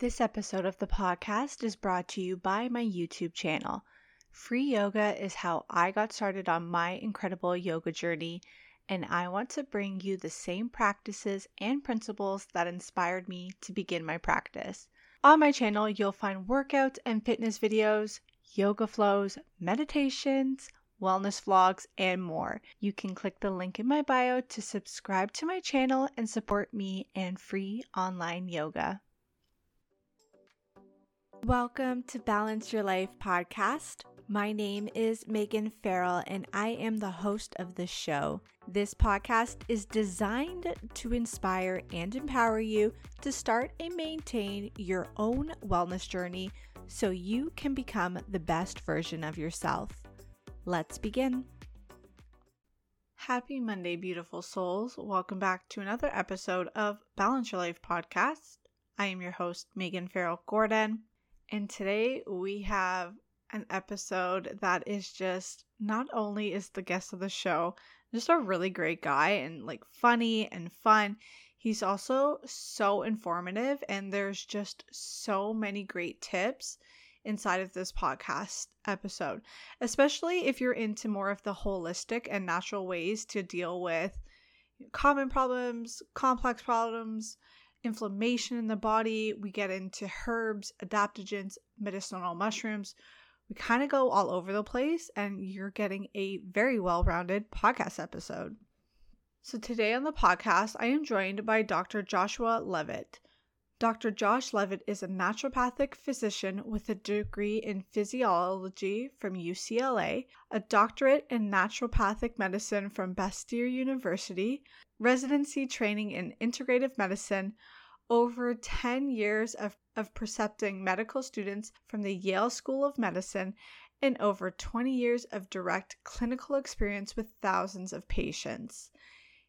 This episode of the podcast is brought to you by my YouTube channel. Free yoga is how I got started on my incredible yoga journey, and I want to bring you the same practices and principles that inspired me to begin my practice. On my channel, you'll find workouts and fitness videos, yoga flows, meditations, wellness vlogs, and more. You can click the link in my bio to subscribe to my channel and support me and free online yoga. Welcome to Balance Your Life podcast. My name is Meghan Farrell, and I am the host of the show. This podcast is designed to inspire and empower you to start and maintain your own wellness journey so you can become the best version of yourself. Let's begin. Happy Monday, beautiful souls. Welcome back to another episode of Balance Your Life podcast. I am your host, Meghan Farrell Gordon, and today we have an episode that is just not only is the guest of the show just a really great guy and like funny and fun, he's also so informative and there's just so many great tips inside of this podcast episode, especially if you're into more of the holistic and natural ways to deal with common problems, complex problems, inflammation in the body. We get into herbs, adaptogens, medicinal mushrooms. We kind of go all over the place, and you're getting a very well rounded podcast episode. So, today on the podcast, I am joined by Dr. Joshua Levitt. Dr. Josh Levitt is a naturopathic physician with a degree in physiology from UCLA, a doctorate in naturopathic medicine from Bastyr University, residency training in integrative medicine, over 10 years of, of precepting medical students from the Yale School of Medicine, and over 20 years of direct clinical experience with thousands of patients.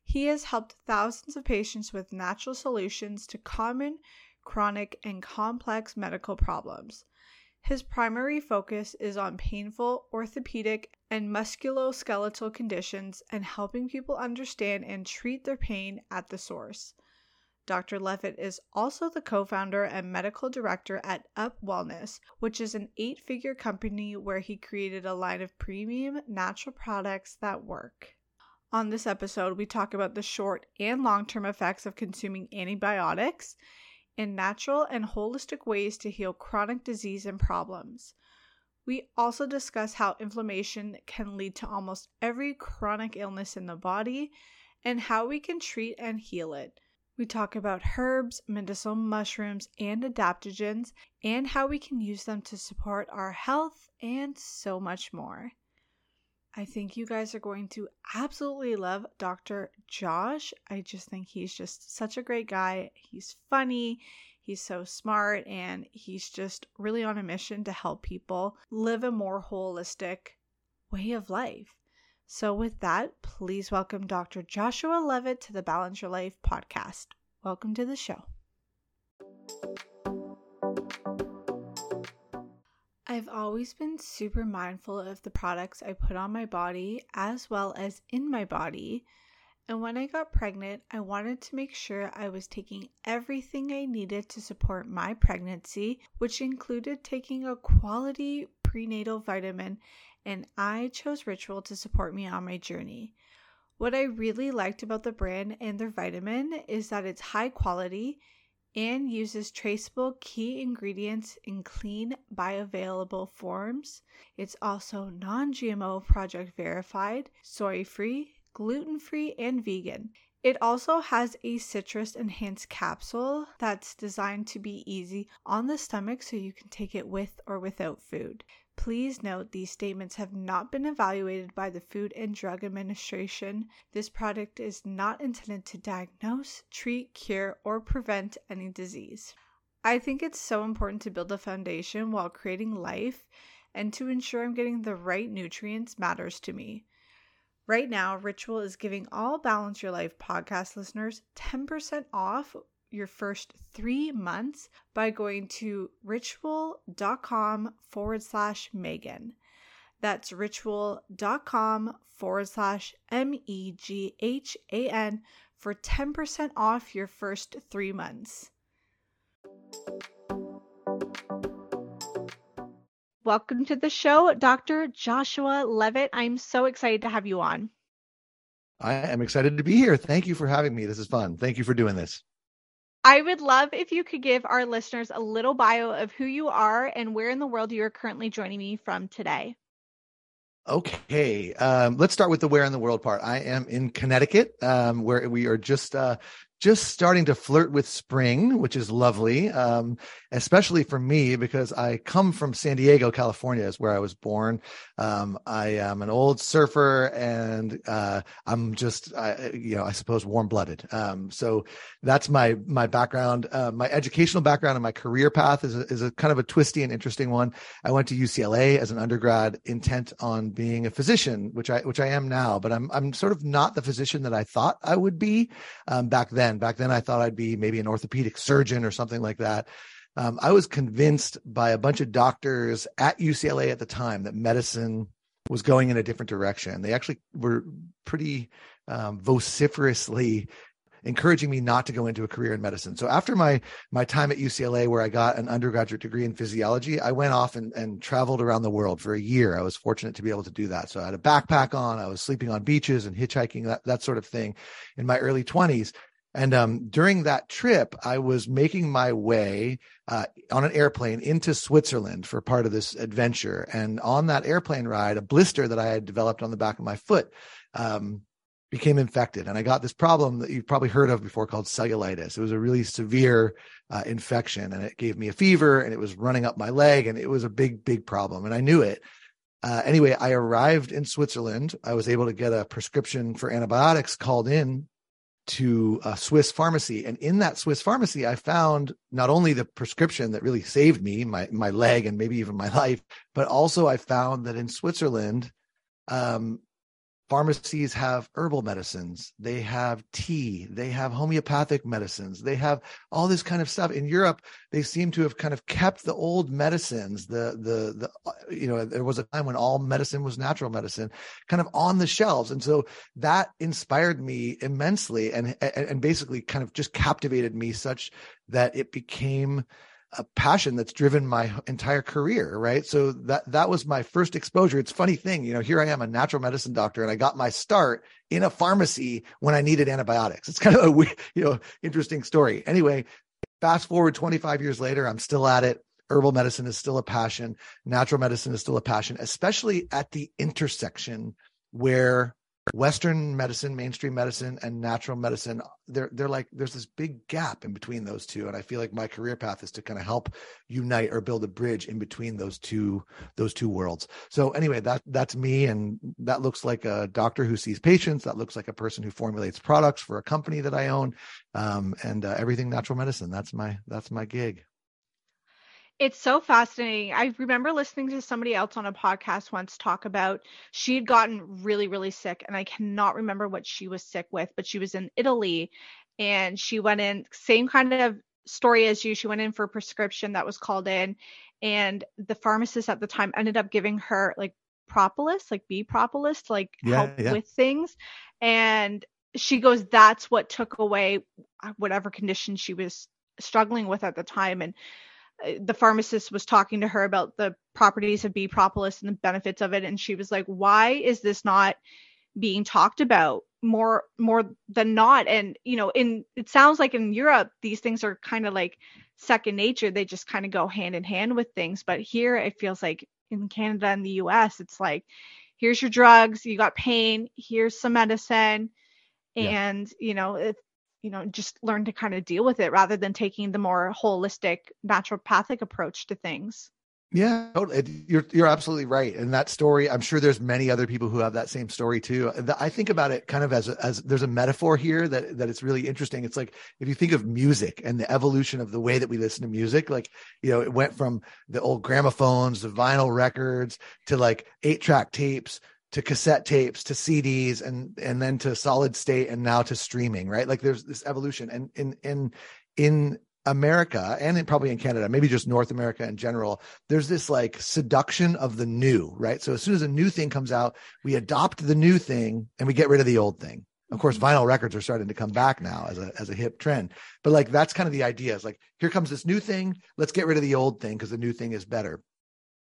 He has helped thousands of patients with natural solutions to common, chronic, and complex medical problems. His primary focus is on painful orthopedic and musculoskeletal conditions and helping people understand and treat their pain at the source. Dr. Levitt is also the co founder and medical director at UpWellness, which is an eight figure company where he created a line of premium natural products that work. On this episode, we talk about the short and long term effects of consuming antibiotics and natural and holistic ways to heal chronic disease and problems. We also discuss how inflammation can lead to almost every chronic illness in the body and how we can treat and heal it. We talk about herbs, medicinal mushrooms, and adaptogens, and how we can use them to support our health, and so much more. I think you guys are going to absolutely love Dr. Josh. I just think he's just such a great guy. He's funny, he's so smart, and he's just really on a mission to help people live a more holistic way of life. So, with that, please welcome Dr. Joshua Levitt to the Balance Your Life podcast. Welcome to the show. I've always been super mindful of the products I put on my body as well as in my body. And when I got pregnant, I wanted to make sure I was taking everything I needed to support my pregnancy, which included taking a quality prenatal vitamin and I chose Ritual to support me on my journey. What I really liked about the brand and their vitamin is that it's high quality and uses traceable key ingredients in clean, bioavailable forms. It's also non GMO project verified, soy free, gluten free, and vegan. It also has a citrus enhanced capsule that's designed to be easy on the stomach so you can take it with or without food. Please note these statements have not been evaluated by the Food and Drug Administration. This product is not intended to diagnose, treat, cure, or prevent any disease. I think it's so important to build a foundation while creating life, and to ensure I'm getting the right nutrients matters to me. Right now, Ritual is giving all Balance Your Life podcast listeners 10% off your first three months by going to ritual.com forward slash Meghan. That's ritual.com forward slash M E G H A N for 10% off your first three months. welcome to the show, Dr. Joshua Levitt. I'm so excited to have you on. I am excited to be here. Thank you for having me. This is fun. Thank you for doing this. I would love if you could give our listeners a little bio of who you are and where in the world you are currently joining me from today. Okay, um, let's start with the where in the world part. I am in Connecticut, um, where we are just uh, just starting to flirt with spring, which is lovely, um, especially for me because I come from San Diego, California, is where I was born. Um, I am an old surfer, and uh, I'm just, I, you know, I suppose warm blooded. Um, so that's my my background. Uh, my educational background and my career path is a, is a kind of a twisty and interesting one. I went to UCLA as an undergrad, intent on being a physician, which I which I am now, but I'm I'm sort of not the physician that I thought I would be um, back then then. Back then, I thought I'd be maybe an orthopedic surgeon or something like that. Um, I was convinced by a bunch of doctors at UCLA at the time that medicine was going in a different direction. They actually were pretty um, vociferously encouraging me not to go into a career in medicine. So after my my time at UCLA, where I got an undergraduate degree in physiology, I went off and, and traveled around the world for a year. I was fortunate to be able to do that. So I had a backpack on, I was sleeping on beaches and hitchhiking, that, that sort of thing in my early 20s. And um, during that trip, I was making my way uh, on an airplane into Switzerland for part of this adventure. And on that airplane ride, a blister that I had developed on the back of my foot um, became infected. And I got this problem that you've probably heard of before called cellulitis. It was a really severe uh, infection and it gave me a fever and it was running up my leg and it was a big, big problem. And I knew it. Uh, anyway, I arrived in Switzerland. I was able to get a prescription for antibiotics called in to a Swiss pharmacy. And in that Swiss pharmacy, I found not only the prescription that really saved me, my, my leg, and maybe even my life, but also I found that in Switzerland, um, pharmacies have herbal medicines they have tea they have homeopathic medicines they have all this kind of stuff. In europe they seem to have kind of kept the old medicines the the the you know there was a time when all medicine was natural medicine kind of on the shelves. And so that inspired me immensely and and basically kind of just captivated me such that it became a passion that's driven my entire career right? So that that was my first exposure. It's funny thing you know here i am a natural medicine doctor and i got my start in a pharmacy when i needed antibiotics. It's kind of a you know interesting story. Anyway fast forward 25 years later i'm still at it. Herbal medicine is still a passion. Natural medicine is still a passion especially at the intersection where Western medicine, mainstream medicine, and natural medicine, they're they're like there's this big gap in between those two. And I feel like my career path is to kind of help unite or build a bridge in between those two those two worlds. So anyway, that that's me, and that looks like a doctor who sees patients. That looks like a person who formulates products for a company that I own, um, and uh, everything natural medicine. That's my that's my gig. It's so fascinating. I remember listening to somebody else on a podcast once talk about she had gotten really, really sick, and I cannot remember what she was sick with, but she was in Italy and she went in, same kind of story as you. She went in for a prescription that was called in, and the pharmacist at the time ended up giving her like propolis, like bee propolis to like yeah, help yeah. with things. And she goes, that's what took away whatever condition she was struggling with at the time. And uh, Uh, the pharmacist was talking to her about the properties of bee propolis and the benefits of it and she was like why is this not being talked about more more than not? And you know in it sounds like in Europe these things are kind of like second nature. They just kind of go hand in hand with things. But here it feels like in Canada and the US it's like here's your drugs. You got pain. Here's some medicine. And yeah. you know if you know just learn to kind of deal with it rather than taking the more holistic naturopathic approach to things yeah totally. you're you're absolutely right and that story i'm sure there's many other people who have that same story too i think about it kind of as a, as there's a metaphor here that that it's really interesting it's like if you think of music and the evolution of the way that we listen to music like you know it went from the old gramophones the vinyl records to like eight track tapes to cassette tapes to CDs and and then to solid state and now to streaming, right? Like there's this evolution and in in in America and in, probably in Canada, maybe just North America in general, there's this like seduction of the new, right? So as soon as a new thing comes out, we adopt the new thing and we get rid of the old thing. Of course, mm-hmm. vinyl records are starting to come back now as a as a hip trend. But like that's kind of the idea. Is like here comes this new thing, let's get rid of the old thing because the new thing is better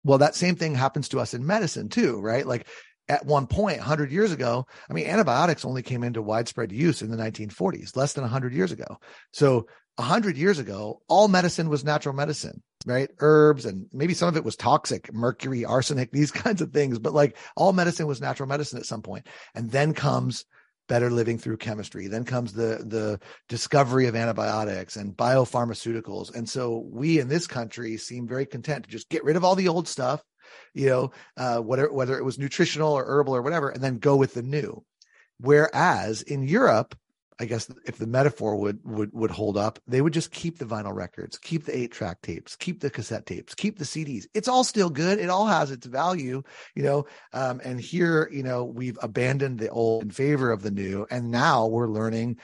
Well, that same thing happens to us in medicine too, right? Like at one point 100 years ago i mean antibiotics only came into widespread use in the 1940s less than 100 years ago so 100 years ago all medicine was natural medicine right herbs and maybe some of it was toxic mercury arsenic these kinds of things but like all medicine was natural medicine at some point and then comes better living through chemistry. Then comes the the discovery of antibiotics and biopharmaceuticals. And so we in this country seem very content to just get rid of all the old stuff, you know, uh, whatever whether it was nutritional or herbal or whatever, and then go with the new. Whereas in Europe, I guess if the metaphor would would would hold up, they would just keep the vinyl records, keep the eight track tapes, keep the cassette tapes, keep the CDs. It's all still good. It all has its value, you know. Um, and here, you know, we've abandoned the old in favor of the new, and now we're learning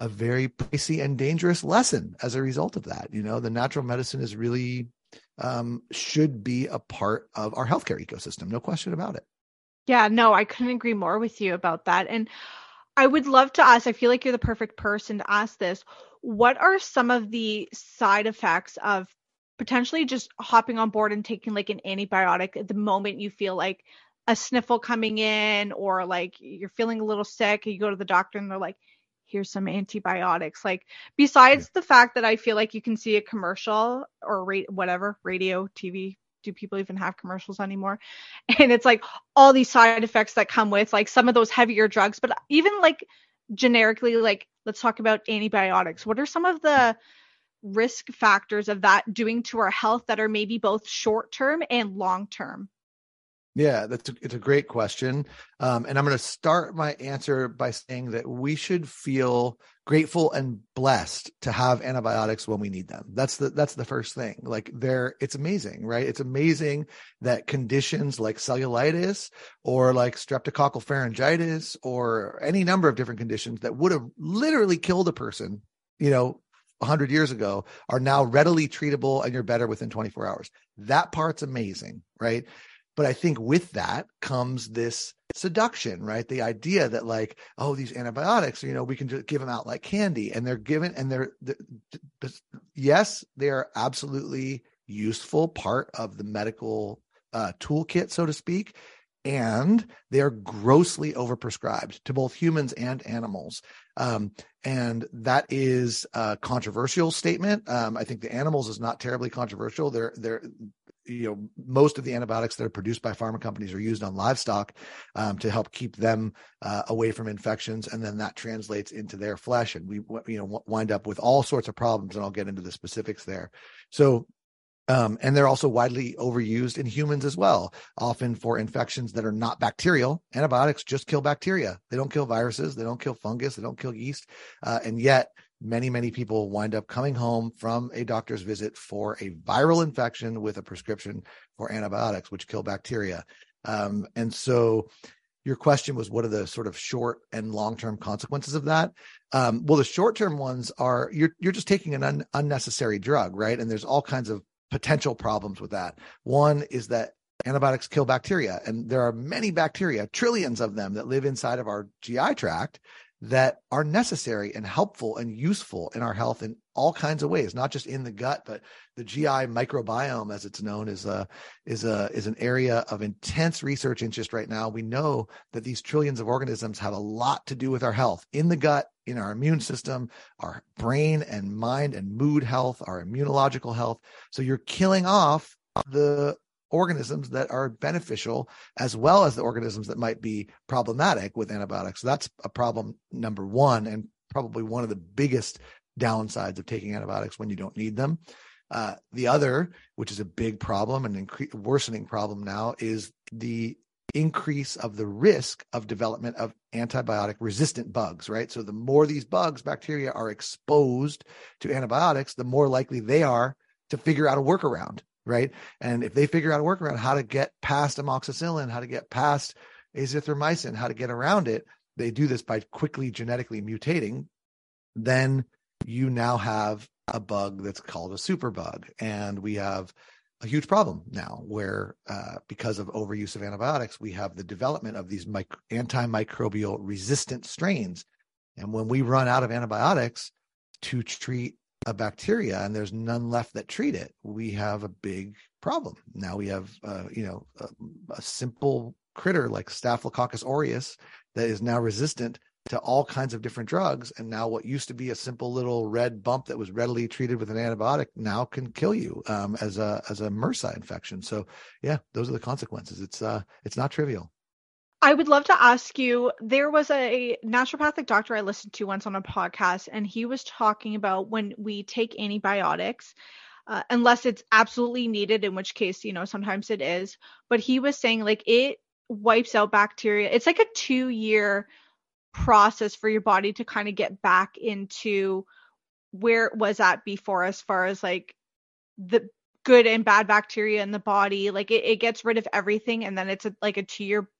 a very pricey and dangerous lesson as a result of that. You know, the natural medicine is really um, should be a part of our healthcare ecosystem, no question about it. Yeah, no, I couldn't agree more with you about that, and I would love to ask, I feel like you're the perfect person to ask this. What are some of the side effects of potentially just hopping on board and taking like an antibiotic at the moment you feel like a sniffle coming in or like you're feeling a little sick and you go to the doctor and they're like, here's some antibiotics. Like besides yeah. the fact that I feel like you can see a commercial or rate whatever, radio, TV, do people even have commercials anymore? And it's like all these side effects that come with like some of those heavier drugs, but even like generically, like let's talk about antibiotics. What are some of the risk factors of that doing to our health that are maybe both short term and long term? Yeah, that's a, it's a great question, um, and I'm going to start my answer by saying that we should feel grateful and blessed to have antibiotics when we need them. That's the that's the first thing. Like they're it's amazing, right? It's amazing that conditions like cellulitis or like streptococcal pharyngitis or any number of different conditions that would have literally killed a person, you know, 100 years ago are now readily treatable and you're better within 24 hours. That part's amazing, right? But I think with that comes this seduction, right? The idea that like, oh, these antibiotics, you know, we can just give them out like candy, and they're given, and they're, yes, they are absolutely useful part of the medical uh, toolkit, so to speak, and they are grossly overprescribed to both humans and animals. Um, and that is a controversial statement. Um, I think the animals is not terribly controversial. They're they're you know most of the antibiotics that are produced by pharma companies are used on livestock um, to help keep them uh, away from infections and then that translates into their flesh and we you know wind up with all sorts of problems and i'll get into the specifics there so um, and they're also widely overused in humans as well, often for infections that are not bacterial. Antibiotics just kill bacteria. They don't kill viruses. They don't kill fungus. They don't kill yeast. Uh, and yet many, many people wind up coming home from a doctor's visit for a viral infection with a prescription for antibiotics, which kill bacteria. Um, and so your question was what are the sort of short and long term consequences of that? Um, well, the short term ones are you're you're just taking an un- unnecessary drug, right? And there's all kinds of potential problems with that. One is that antibiotics kill bacteria, and there are many bacteria, trillions of them, that live inside of our GI tract that are necessary and helpful and useful in our health in all kinds of ways not just in the gut but the GI microbiome as it's known is a is a is an area of intense research interest right now. We know that these trillions of organisms have a lot to do with our health in the gut in our immune system our brain and mind and mood health our immunological health. So you're killing off the organisms that are beneficial as well as the organisms that might be problematic with antibiotics. So that's a problem number one, and probably one of the biggest downsides of taking antibiotics when you don't need them. Uh, the other, which is a big problem and incre- worsening problem now, is the increase of the risk of development of antibiotic resistant bugs, right? So the more these bugs, bacteria are exposed to antibiotics, the more likely they are to figure out a workaround right? And if they figure out a workaround how to get past amoxicillin, how to get past azithromycin, how to get around it, they do this by quickly genetically mutating, then you now have a bug that's called a superbug. And we have a huge problem now where, uh, because of overuse of antibiotics, we have the development of these mic- antimicrobial resistant strains. And when we run out of antibiotics to treat a bacteria and there's none left that treat it, we have a big problem. Now we have, uh, you know, a, a simple critter like Staphylococcus aureus that is now resistant to all kinds of different drugs. And now what used to be a simple little red bump that was readily treated with an antibiotic now can kill you um, as a as a MRSA infection. So yeah, those are the consequences. It's uh it's not trivial. I would love to ask you. There was a naturopathic doctor I listened to once on a podcast, and he was talking about when we take antibiotics, uh, unless it's absolutely needed, in which case, you know, sometimes it is. But he was saying like it wipes out bacteria. It's like a two year process for your body to kind of get back into where it was at before, as far as like the good and bad bacteria in the body. Like it, it gets rid of everything, and then it's a, like a two year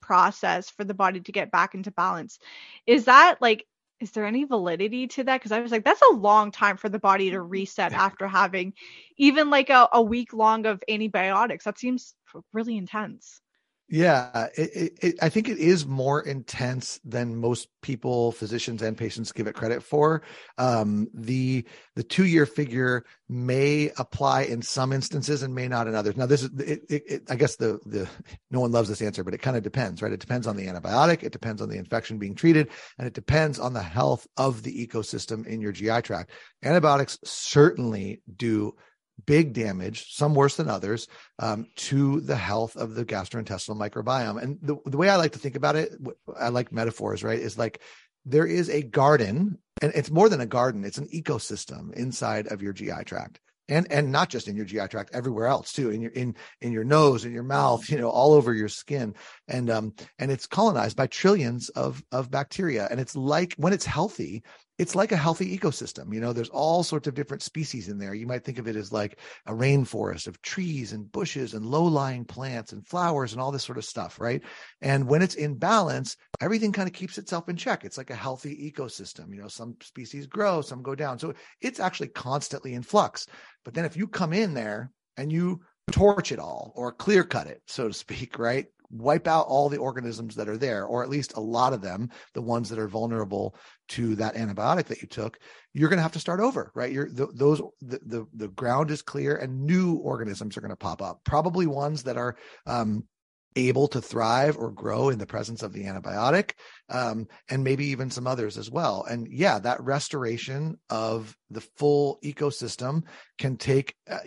process for the body to get back into balance. Is that like is there any validity to that? Because I was like, that's a long time for the body to reset after having even like a, a week long of antibiotics. That seems really intense. Yeah, it, it, I think it is more intense than most people, physicians and patients give it credit for. Um, the the two year figure may apply in some instances and may not in others. Now, this is it, I guess the the no one loves this answer, but it kind of depends, right? It depends on the antibiotic, it depends on the infection being treated, and it depends on the health of the ecosystem in your GI tract. Antibiotics certainly do big damage, some worse than others, um, to the health of the gastrointestinal microbiome. And the, the way I like to think about it, I like metaphors, right? Is like there is a garden, and it's more than a garden, it's an ecosystem inside of your GI tract. And, and not just in your GI tract, everywhere else too, in your in in your nose, in your mouth, you know, all over your skin, and um and it's colonized by trillions of of bacteria, and it's like when it's healthy, it's like a healthy ecosystem. You know, there's all sorts of different species in there. You might think of it as like a rainforest of trees and bushes and low lying plants and flowers and all this sort of stuff, right? And when it's in balance, everything kind of keeps itself in check. It's like a healthy ecosystem. You know, some species grow, some go down. So it's actually constantly in flux. But then if you come in there and you torch it all or clear cut it, so to speak, right? Wipe out all the organisms that are there, or at least a lot of them, the ones that are vulnerable to that antibiotic that you took, you're going to have to start over, right? You're the, those the, the, the ground is clear, and new organisms are going to pop up. Probably ones that are um, able to thrive or grow in the presence of the antibiotic um, and maybe even some others as well. And yeah that restoration of the full ecosystem can take uh,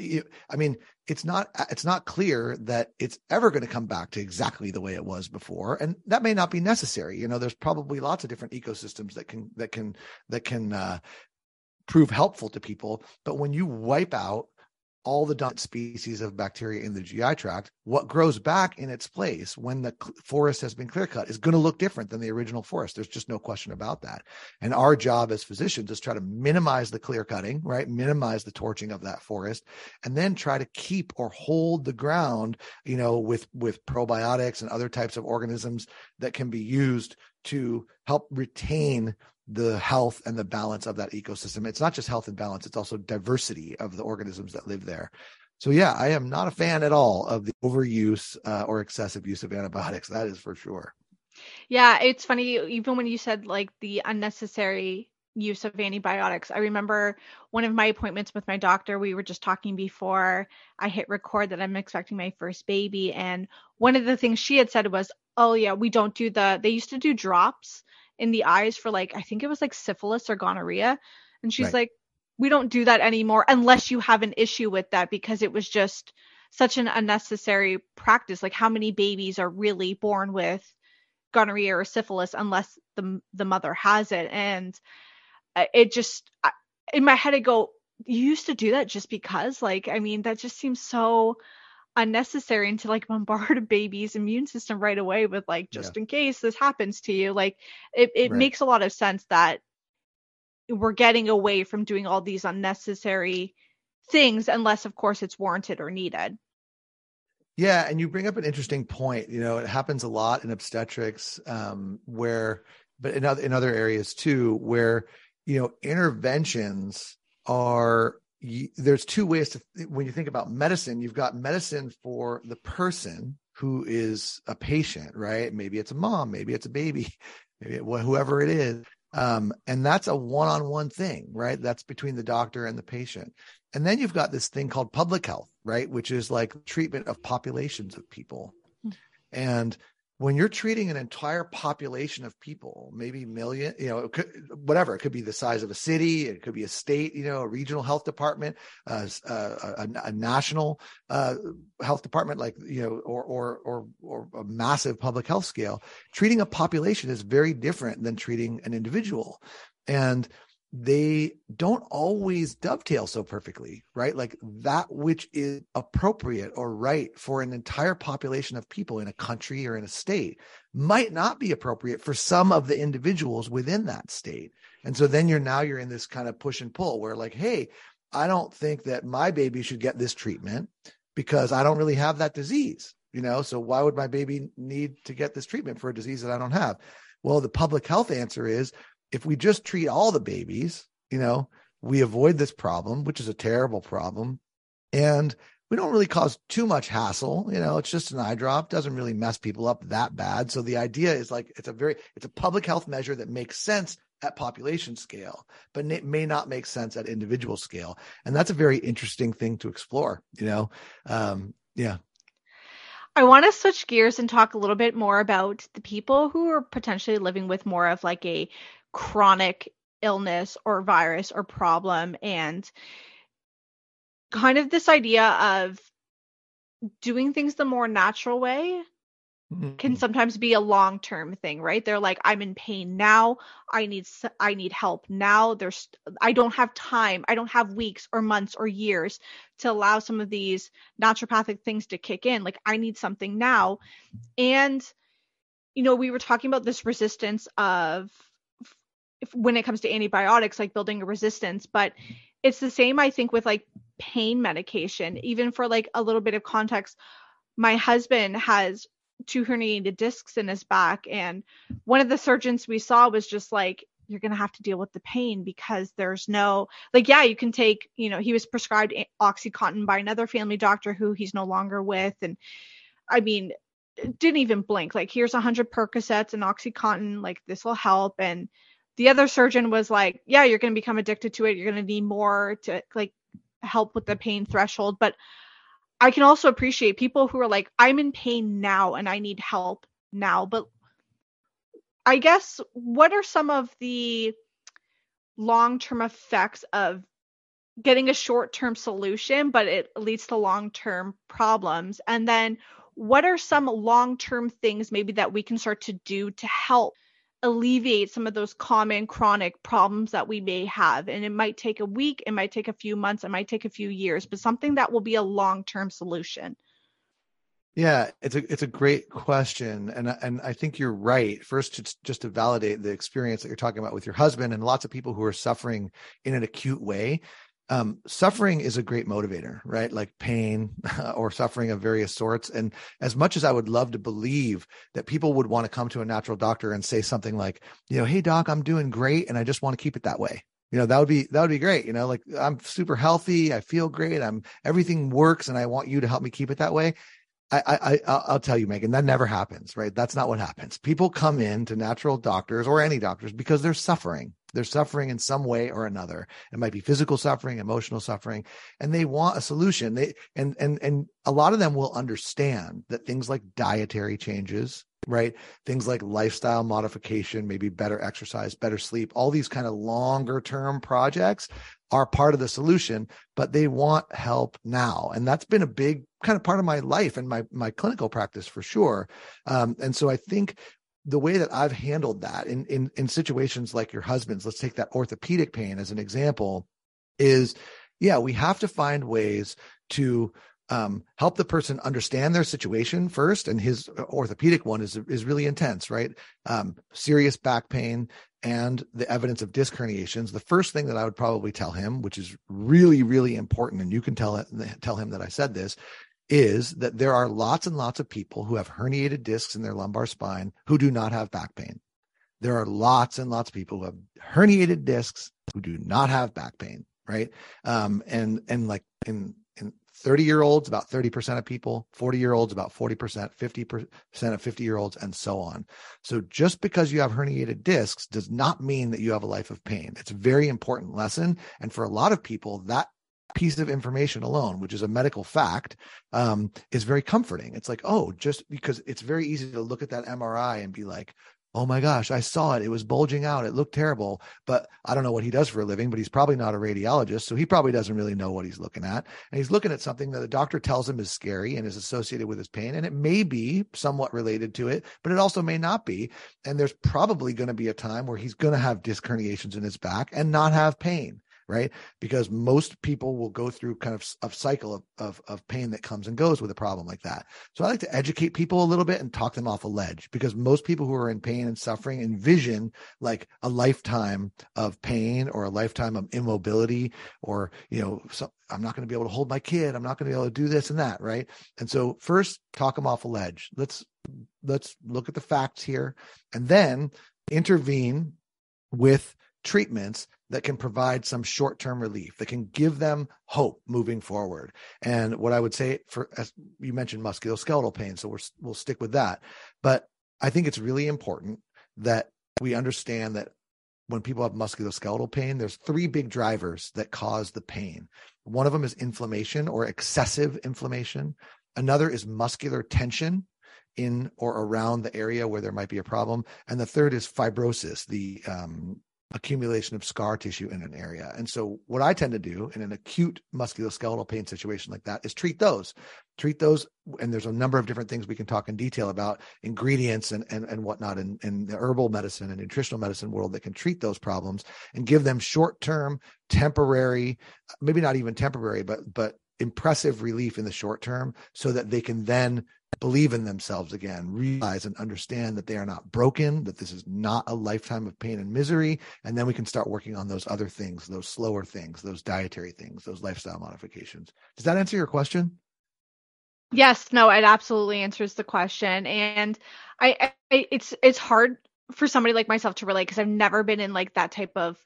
i mean it's not it's not clear that it's ever going to come back to exactly the way it was before and that may not be necessary. You know there's probably lots of different ecosystems that can that can that can uh, prove helpful to people but when you wipe out all the dominant species of bacteria in the GI tract, what grows back in its place when the forest has been clear cut is going to look different than the original forest. There's just no question about that. And our job as physicians is try to minimize the clear cutting, right? Minimize the torching of that forest and then try to keep or hold the ground, you know, with, with probiotics and other types of organisms that can be used to help retain the health and the balance of that ecosystem. It's not just health and balance, it's also diversity of the organisms that live there. So, yeah, I am not a fan at all of the overuse uh, or excessive use of antibiotics. That is for sure. Yeah, it's funny, even when you said like the unnecessary use of antibiotics. I remember one of my appointments with my doctor, we were just talking before I hit record that I'm expecting my first baby. And one of the things she had said was, Oh, yeah, we don't do the, they used to do drops in the eyes for like I think it was like syphilis or gonorrhea. And she's right. like, we don't do that anymore unless you have an issue with that because it was just such an unnecessary practice. Like how many babies are really born with gonorrhea or syphilis unless the the mother has it and uh, it just in my head I go you used to do that just because like I mean that just seems so unnecessary and to like bombard a baby's immune system right away with like just yeah. in case this happens to you like it, it right. makes a lot of sense that we're getting away from doing all these unnecessary things unless of course it's warranted or needed yeah and you bring up an interesting point you know it happens a lot in obstetrics um, where but in other in other areas too where you know interventions are you, there's two ways to when you think about medicine you've got medicine for the person who is a patient right maybe it's a mom maybe it's a baby maybe it, whoever it is Um, and that's a one-on-one thing, right? That's between the doctor and the patient. And then you've got this thing called public health, right? Which is like treatment of populations of people. Mm. And when you're treating an entire population of people, maybe million, you know, could, whatever, it could be the size of a city, it could be a state, you know, a regional health department, uh, a, a, a, national uh, health department, like you know, or or or or a massive public health scale. Treating a population is very different than treating an individual, and they don't always dovetail so perfectly, right? Like that which is appropriate or right for an entire population of people in a country or in a state might not be appropriate for some of the individuals within that state. And so then you're now you're in this kind of push and pull where like, hey, I don't think that my baby should get this treatment because I don't really have that disease, you know? So why would my baby need to get this treatment for a disease that I don't have? Well, the public health answer is if we just treat all the babies, you know, we avoid this problem, which is a terrible problem. And we don't really cause too much hassle. You know, it's just an eye drop, doesn't really mess people up that bad. So the idea is like it's a very it's a public health measure that makes sense at population scale, but it may not make sense at individual scale. And that's a very interesting thing to explore, you know. Um, yeah. I want to switch gears and talk a little bit more about the people who are potentially living with more of like a chronic illness or virus or problem and kind of this idea of doing things the more natural way mm-hmm. can sometimes be a long-term thing right? They're like i'm in pain now. I need i need help now. There's i don't have time i don't have weeks or months or years to allow some of these naturopathic things to kick in. Like i need something now. And you know we were talking about this resistance of if, when it comes to antibiotics, like building a resistance. But it's the same, I think, with like pain medication. Even for like a little bit of context, my husband has two herniated discs in his back. And one of the surgeons we saw was just like, you're going to have to deal with the pain because there's no, like, yeah, you can take, you know, he was prescribed Oxycontin by another family doctor who he's no longer with. And I mean, didn't even blink. Like, here's a 100 Percocets and Oxycontin. Like, this will help. And the other surgeon was like, yeah, you're going to become addicted to it. You're going to need more to like help with the pain threshold. But I can also appreciate people who are like, I'm in pain now and I need help now. But I guess what are some of the long term effects of getting a short term solution, but it leads to long term problems? And then what are some long term things maybe that we can start to do to help alleviate some of those common chronic problems that we may have. And it might take a week, it might take a few months, it might take a few years, but something that will be a long term solution. Yeah, it's a it's a great question, and and I think you're right. First, just just to validate the experience that you're talking about with your husband and lots of people who are suffering in an acute way um, suffering is a great motivator, right? Like pain or suffering of various sorts. And as much as I would love to believe that people would want to come to a natural doctor and say something like, you know, hey doc, I'm doing great and I just want to keep it that way. You know, that would be that would be great. You know, like I'm super healthy, I feel great, I'm everything works, and I want you to help me keep it that way. I, I, I'll tell you, Meghan, that never happens, right? That's not what happens. People come in to natural doctors or any doctors because they're suffering. They're suffering in some way or another. It might be physical suffering, emotional suffering, and they want a solution. They and and and a lot of them will understand that things like dietary changes, right? Things like lifestyle modification, maybe better exercise, better sleep, all these kind of longer term projects are part of the solution, but they want help now. And that's been a big kind of part of my life and my my clinical practice for sure. Um, and so I think the way that I've handled that in, in in situations like your husband's, let's take that orthopedic pain as an example, is yeah, we have to find ways to um, help the person understand their situation first. And his orthopedic one is is really intense, right? Um, serious back pain and the evidence of disc herniations. The first thing that I would probably tell him, which is really really important, and you can tell tell him that I said this, is that there are lots and lots of people who have herniated discs in their lumbar spine who do not have back pain. There are lots and lots of people who have herniated discs who do not have back pain, right? Um, and and like in 30 year olds, about 30% of people, 40 year olds, about 40%, 50% of 50 year olds, and so on. So just because you have herniated discs does not mean that you have a life of pain. It's a very important lesson. And for a lot of people, that piece of information alone, which is a medical fact, um, is very comforting. It's like, oh, just because it's very easy to look at that MRI and be like, oh my gosh, I saw it. It was bulging out. It looked terrible. But I don't know what he does for a living, but he's probably not a radiologist. So he probably doesn't really know what he's looking at. And he's looking at something that the doctor tells him is scary and is associated with his pain. And it may be somewhat related to it, but it also may not be. And there's probably going to be a time where he's going to have disc herniations in his back and not have pain right? Because most people will go through kind of a cycle of, of, of pain that comes and goes with a problem like that. So I like to educate people a little bit and talk them off a ledge because most people who are in pain and suffering envision like a lifetime of pain or a lifetime of immobility or, you know, so I'm not going to be able to hold my kid. I'm not going to be able to do this and that. Right. And so first talk them off a ledge. Let's, let's look at the facts here and then intervene with treatments that can provide some short-term relief that can give them hope moving forward. And what i would say for as you mentioned musculoskeletal pain so we're, we'll stick with that. But i think it's really important that we understand that when people have musculoskeletal pain there's three big drivers that cause the pain. One of them is inflammation or excessive inflammation. Another is muscular tension in or around the area where there might be a problem. And the third is fibrosis the um, accumulation of scar tissue in an area. And so, what I tend to do in an acute musculoskeletal pain situation like that is treat those, treat those. And there's a number of different things we can talk in detail about ingredients and, and, and whatnot in, in the herbal medicine and nutritional medicine world that can treat those problems and give them short term, temporary, maybe not even temporary, but, but impressive relief in the short term so that they can then believe in themselves again, realize and understand that they are not broken, that this is not a lifetime of pain and misery. And then we can start working on those other things, those slower things, those dietary things, those lifestyle modifications. Does that answer your question? Yes, no, it absolutely answers the question. And I, I it's it's hard for somebody like myself to relate because I've never been in like that type of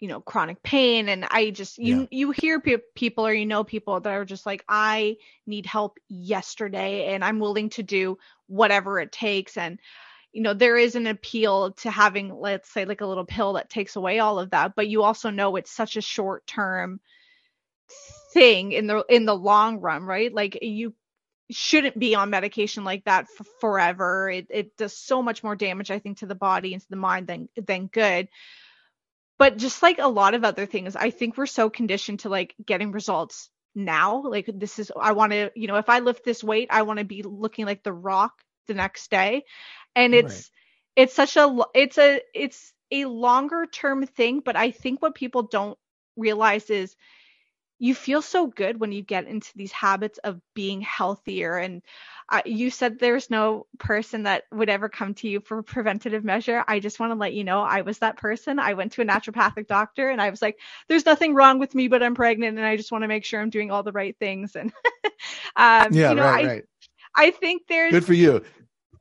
you know chronic pain. And i just you yeah. you hear pe- people or you know people that are just like i need help yesterday and i'm willing to do whatever it takes. And you know there is an appeal to having let's say like a little pill that takes away all of that. But you also know it's such a short term thing in the in the long run right? Like you shouldn't be on medication like that for forever. It, it does so much more damage i think to the body and to the mind than than good but just like a lot of other things i think we're so conditioned to like getting results now like this is i want to you know if i lift this weight i want to be looking like the rock the next day and it's right. it's such a it's a it's a longer term thing but i think what people don't realize is you feel so good when you get into these habits of being healthier. And uh, you said there's no person that would ever come to you for preventative measure. I just want to let you know i was that person. I went to a naturopathic doctor and i was like there's nothing wrong with me but i'm pregnant and i just want to make sure i'm doing all the right things. And um, yeah you know, right, I, right. I think there's good for you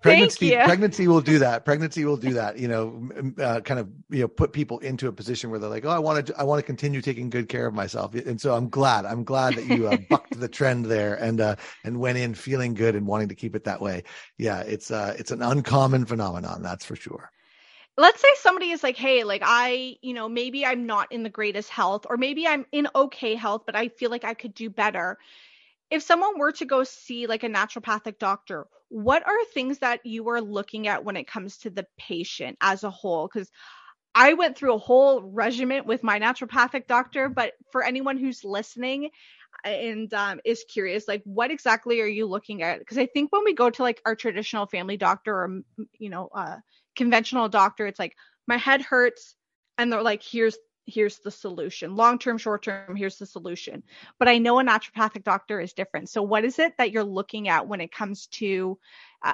pregnancy pregnancy will do that. Pregnancy will do that you know uh, kind of you know put people into a position where they're like oh i want to i want to continue taking good care of myself. And so i'm glad i'm glad that you uh, bucked the trend there and uh and went in feeling good and wanting to keep it that way. Yeah it's uh it's an uncommon phenomenon that's for sure. Let's say somebody is like hey like i you know maybe i'm not in the greatest health or maybe i'm in okay health but i feel like i could do better. If someone were to go see like a naturopathic doctor what are things that you are looking at when it comes to the patient as a whole because I went through a whole regimen with my naturopathic doctor, but for anyone who's listening and um, is curious, like what exactly are you looking at? Because I think when we go to like our traditional family doctor or you know uh, conventional doctor, it's like my head hurts, and they're like, here's here's the solution. Long term short term here's the solution. But i know a naturopathic doctor is different. So what is it that you're looking at when it comes to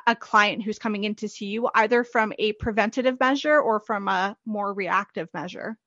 a client who's coming in to see you either from a preventative measure or from a more reactive measure?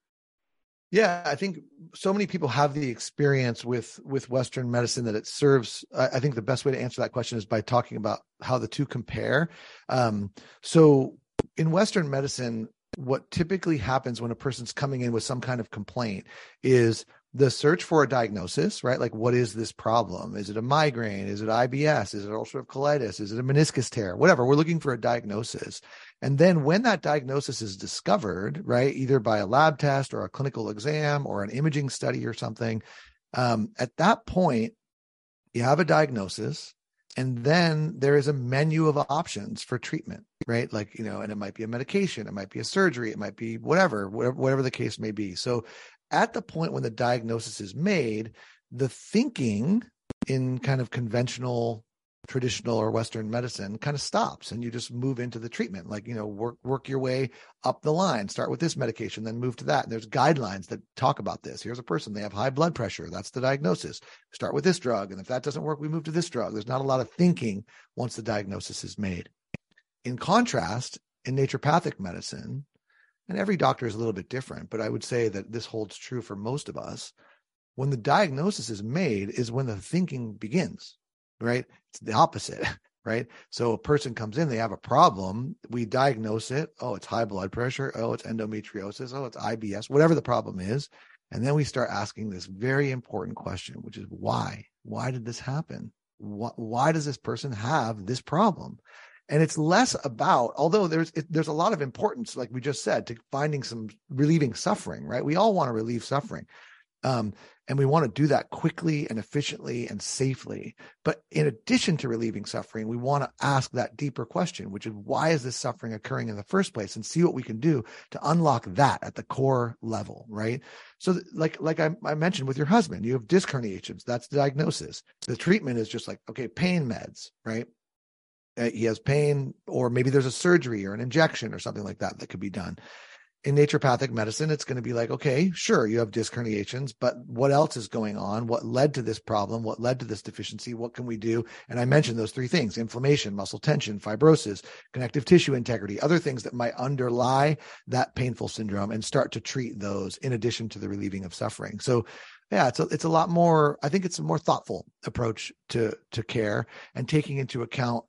Yeah i think so many people have the experience with with western medicine that it serves i think the best way to answer that question is by talking about how the two compare. Um, so in western medicine what typically happens when a person's coming in with some kind of complaint is the search for a diagnosis, right? Like, what is this problem? Is it a migraine? Is it IBS? Is it ulcerative colitis? Is it a meniscus tear? Whatever. We're looking for a diagnosis. And then when that diagnosis is discovered, right, either by a lab test or a clinical exam or an imaging study or something, um, at that point, you have a diagnosis and then there is a menu of options for treatment right? Like you know and it might be a medication it might be a surgery it might be whatever whatever, the case may be. So at the point when the diagnosis is made the thinking in kind of conventional traditional or western medicine kind of stops and you just move into the treatment. Like you know work work your way up the line. Start with this medication then move to that. And there's guidelines that talk about this. Here's a person they have high blood pressure. That's the diagnosis. Start with this drug and if that doesn't work we move to this drug. There's not a lot of thinking once the diagnosis is made. In contrast in naturopathic medicine and every doctor is a little bit different but i would say that this holds true for most of us when the diagnosis is made is when the thinking begins right? It's the opposite, right? So a person comes in, they have a problem, we diagnose it. Oh, it's high blood pressure. Oh, it's endometriosis. Oh, it's IBS, whatever the problem is. And then we start asking this very important question, which is why? Why did this happen? Why, why does this person have this problem? And it's less about, although there's it, there's a lot of importance, like we just said, to finding some relieving suffering, right? We all want to relieve suffering, um, and we want to do that quickly and efficiently and safely. But in addition to relieving suffering, we want to ask that deeper question, which is why is this suffering occurring in the first place and see what we can do to unlock that at the core level, right? So like, like I, I mentioned with your husband, you have disc herniations. That's the diagnosis. The treatment is just like, okay, pain meds, right? Uh, he has pain or maybe there's a surgery or an injection or something like that that could be done in naturopathic medicine, it's going to be like, okay, sure, you have disc herniations, but what else is going on? What led to this problem? What led to this deficiency? What can we do? And I mentioned those three things inflammation, muscle tension, fibrosis, connective tissue integrity, other things that might underlie that painful syndrome and start to treat those in addition to the relieving of suffering. So, yeah, it's a, it's a lot more, I think it's a more thoughtful approach to, to care and taking into account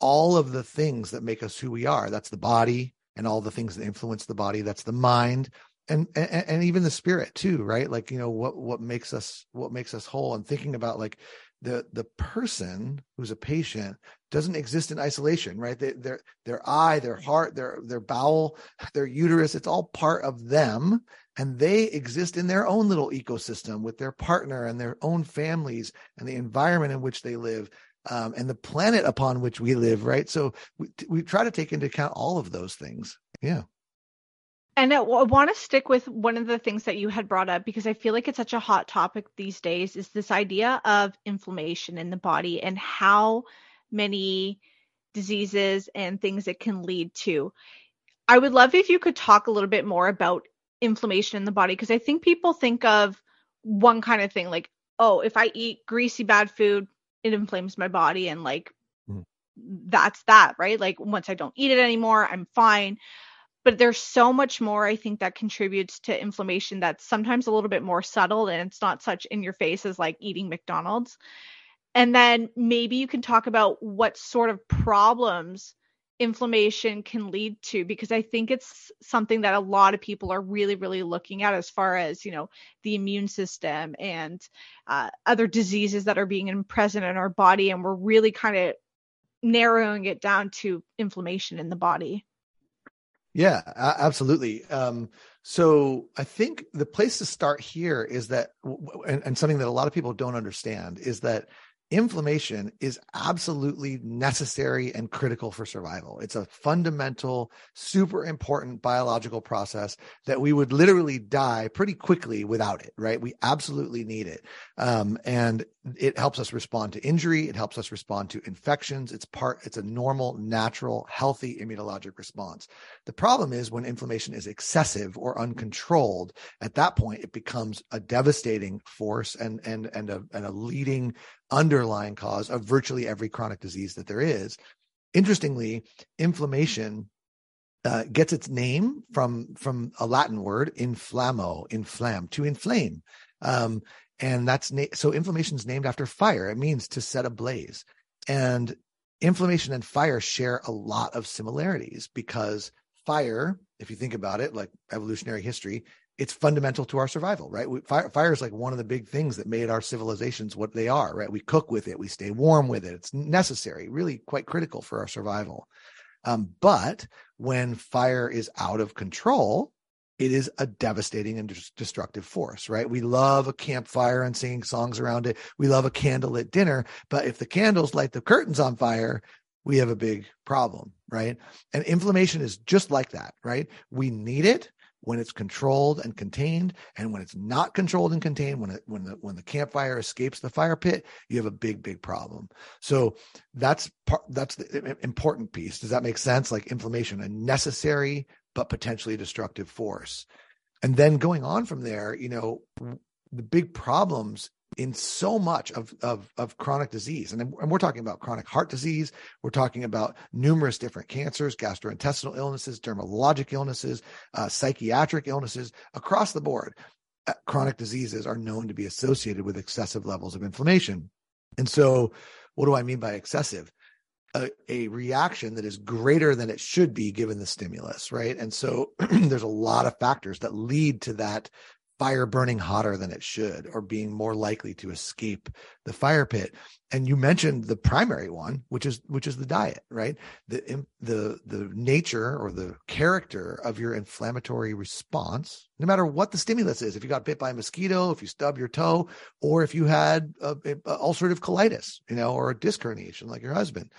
all of the things that make us who we are. That's the body, and all the things that influence the body that's the mind and, and and even the spirit too right? Like you know what what makes us what makes us whole and thinking about like the the person who's a patient doesn't exist in isolation right? They, their their eye their heart their their bowel their uterus it's all part of them and they exist in their own little ecosystem with their partner and their own families and the environment in which they live um, and the planet upon which we live, right? So we, we try to take into account all of those things. Yeah. And I, I want to stick with one of the things that you had brought up because I feel like it's such a hot topic these days is this idea of inflammation in the body and how many diseases and things it can lead to. I would love if you could talk a little bit more about inflammation in the body because I think people think of one kind of thing like, oh, if I eat greasy bad food, it inflames my body and like mm. that's that, right? Like once I don't eat it anymore, I'm fine. But there's so much more I think that contributes to inflammation that's sometimes a little bit more subtle and it's not such in your face as like eating McDonald's. And then maybe you can talk about what sort of problems inflammation can lead to because i think it's something that a lot of people are really really looking at as far as you know the immune system and uh, other diseases that are being present in our body. And we're really kind of narrowing it down to inflammation in the body. Yeah absolutely. Um, so i think the place to start here is that and, and something that a lot of people don't understand is that inflammation is absolutely necessary and critical for survival. It's a fundamental, super important biological process that we would literally die pretty quickly without it, right? We absolutely need it. Um, and it helps us respond to injury. It helps us respond to infections. It's part, it's a normal, natural, healthy immunologic response. The problem is when inflammation is excessive or uncontrolled, at that point, it becomes a devastating force and, and, and a, and a leading underlying cause of virtually every chronic disease that there is. Interestingly, inflammation uh, gets its name from from a Latin word, inflammo, inflam, to inflame. Um, and that's na- so inflammation is named after fire. It means to set ablaze. And inflammation and fire share a lot of similarities because fire, if you think about it, like evolutionary history, it's fundamental to our survival, right? We, fire, fire is like one of the big things that made our civilizations what they are, right? We cook with it, we stay warm with it. It's necessary, really quite critical for our survival. Um, but when fire is out of control, it is a devastating and destructive force, right? We love a campfire and singing songs around it. We love a candlelit dinner, but if the candles light the curtains on fire, we have a big problem, right? And inflammation is just like that, right? We need it when it's controlled and contained and when it's not controlled and contained when it when the when the campfire escapes the fire pit you have a big big problem so that's part that's the important piece does that make sense like inflammation a necessary but potentially destructive force and then going on from there you know the big problems in so much of, of, of chronic disease. And, and we're talking about chronic heart disease. We're talking about numerous different cancers, gastrointestinal illnesses, dermatologic illnesses, uh, psychiatric illnesses across the board. Uh, chronic diseases are known to be associated with excessive levels of inflammation. And so, what do I mean by excessive? A, a, reaction that is greater than it should be given the stimulus, right? And so there's a lot of factors that lead to that fire burning hotter than it should or being more likely to escape the fire pit and you mentioned the primary one which is which is the diet right the the the nature or the character of your inflammatory response no matter what the stimulus is if you got bit by a mosquito if you stub your toe or if you had a, a ulcerative colitis you know or a disc herniation like your husband